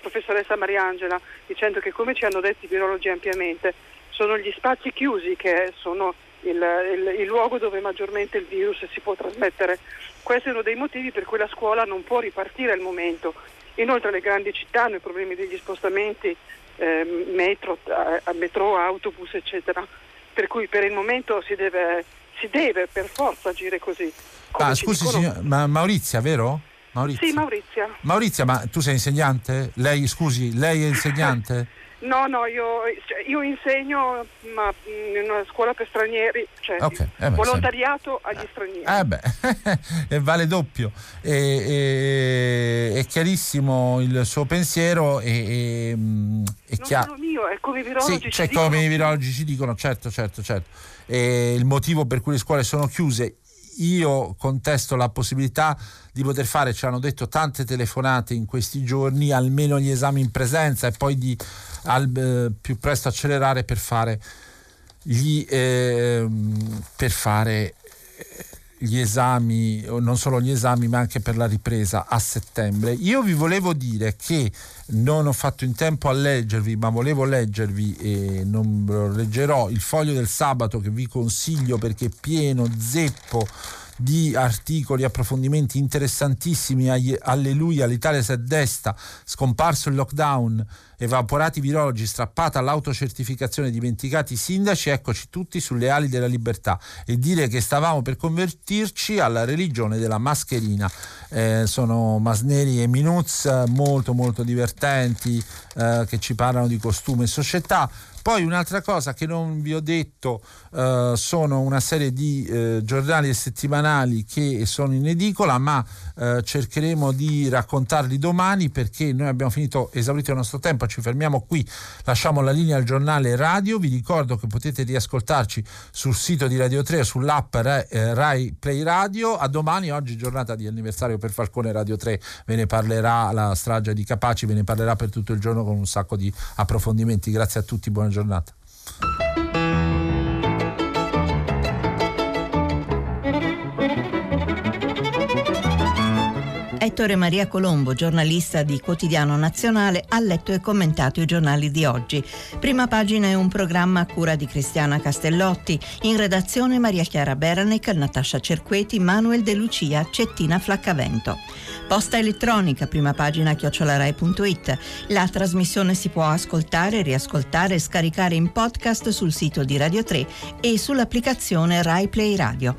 professoressa Mariangela dicendo che come ci hanno detto i virologi ampiamente, sono gli spazi chiusi che sono il, il, il, luogo dove maggiormente il virus si può trasmettere. Questo è uno dei motivi per cui la scuola non può ripartire al momento. Inoltre le grandi città hanno i problemi degli spostamenti, eh, metro, eh, metro, autobus, eccetera. Per cui per il momento si deve, si deve per forza agire così. Ah, scusi, signor, ma Maurizia, vero? Maurizia. Sì, Maurizia. Maurizia, ma tu sei insegnante? Lei, scusi, lei è insegnante? No, no, io, cioè, io, insegno ma in una scuola per stranieri, cioè okay. eh beh, volontariato sempre. agli stranieri. Eh beh, vale doppio. E, e, è chiarissimo il suo pensiero e, e mm, è chiaro. Non mio, è come i virologi sì, cioè, come i virologi ci dicono, certo, certo, certo. E il motivo per cui le scuole sono chiuse io contesto la possibilità di poter fare, ci hanno detto tante telefonate in questi giorni, almeno gli esami in presenza e poi di al, eh, più presto accelerare per fare gli, eh, per fare gli esami, non solo gli esami, ma anche per la ripresa a settembre. Io vi volevo dire che non ho fatto in tempo a leggervi, ma volevo leggervi e non lo leggerò. Il foglio del sabato che vi consiglio perché è pieno, zeppo di articoli, approfondimenti interessantissimi. Alleluia, l'Italia si è desta, scomparso il lockdown, evaporati virologi, strappata l'autocertificazione, dimenticati i sindaci, eccoci tutti sulle ali della libertà e dire che stavamo per convertirci alla religione della mascherina. Eh, sono Masneri e Minuz molto molto divertenti eh, che ci parlano di costume e società poi un'altra cosa che non vi ho detto eh, sono una serie di eh, giornali e settimanali che sono in edicola, ma eh, cercheremo di raccontarli domani perché noi abbiamo finito, esaurito il nostro tempo, ci fermiamo qui, lasciamo la linea al giornale radio, vi ricordo che potete riascoltarci sul sito di Radio 3 sull'app eh, Rai Play Radio, a domani, oggi giornata di anniversario per Falcone Radio 3, ve ne parlerà la strage di Capaci, ve ne parlerà per tutto il giorno con un sacco di approfondimenti, grazie a tutti, buona giornata. Ettore Maria Colombo, giornalista di Quotidiano Nazionale, ha letto e commentato i giornali di oggi. Prima pagina è un programma a cura di Cristiana Castellotti, in redazione Maria Chiara Beranec, Natascia Cerqueti, Manuel De Lucia, Cettina Flaccavento. Posta elettronica, prima pagina chiocciolarai.it. La trasmissione si può ascoltare, riascoltare e scaricare in podcast sul sito di Radio 3 e sull'applicazione Rai Play Radio.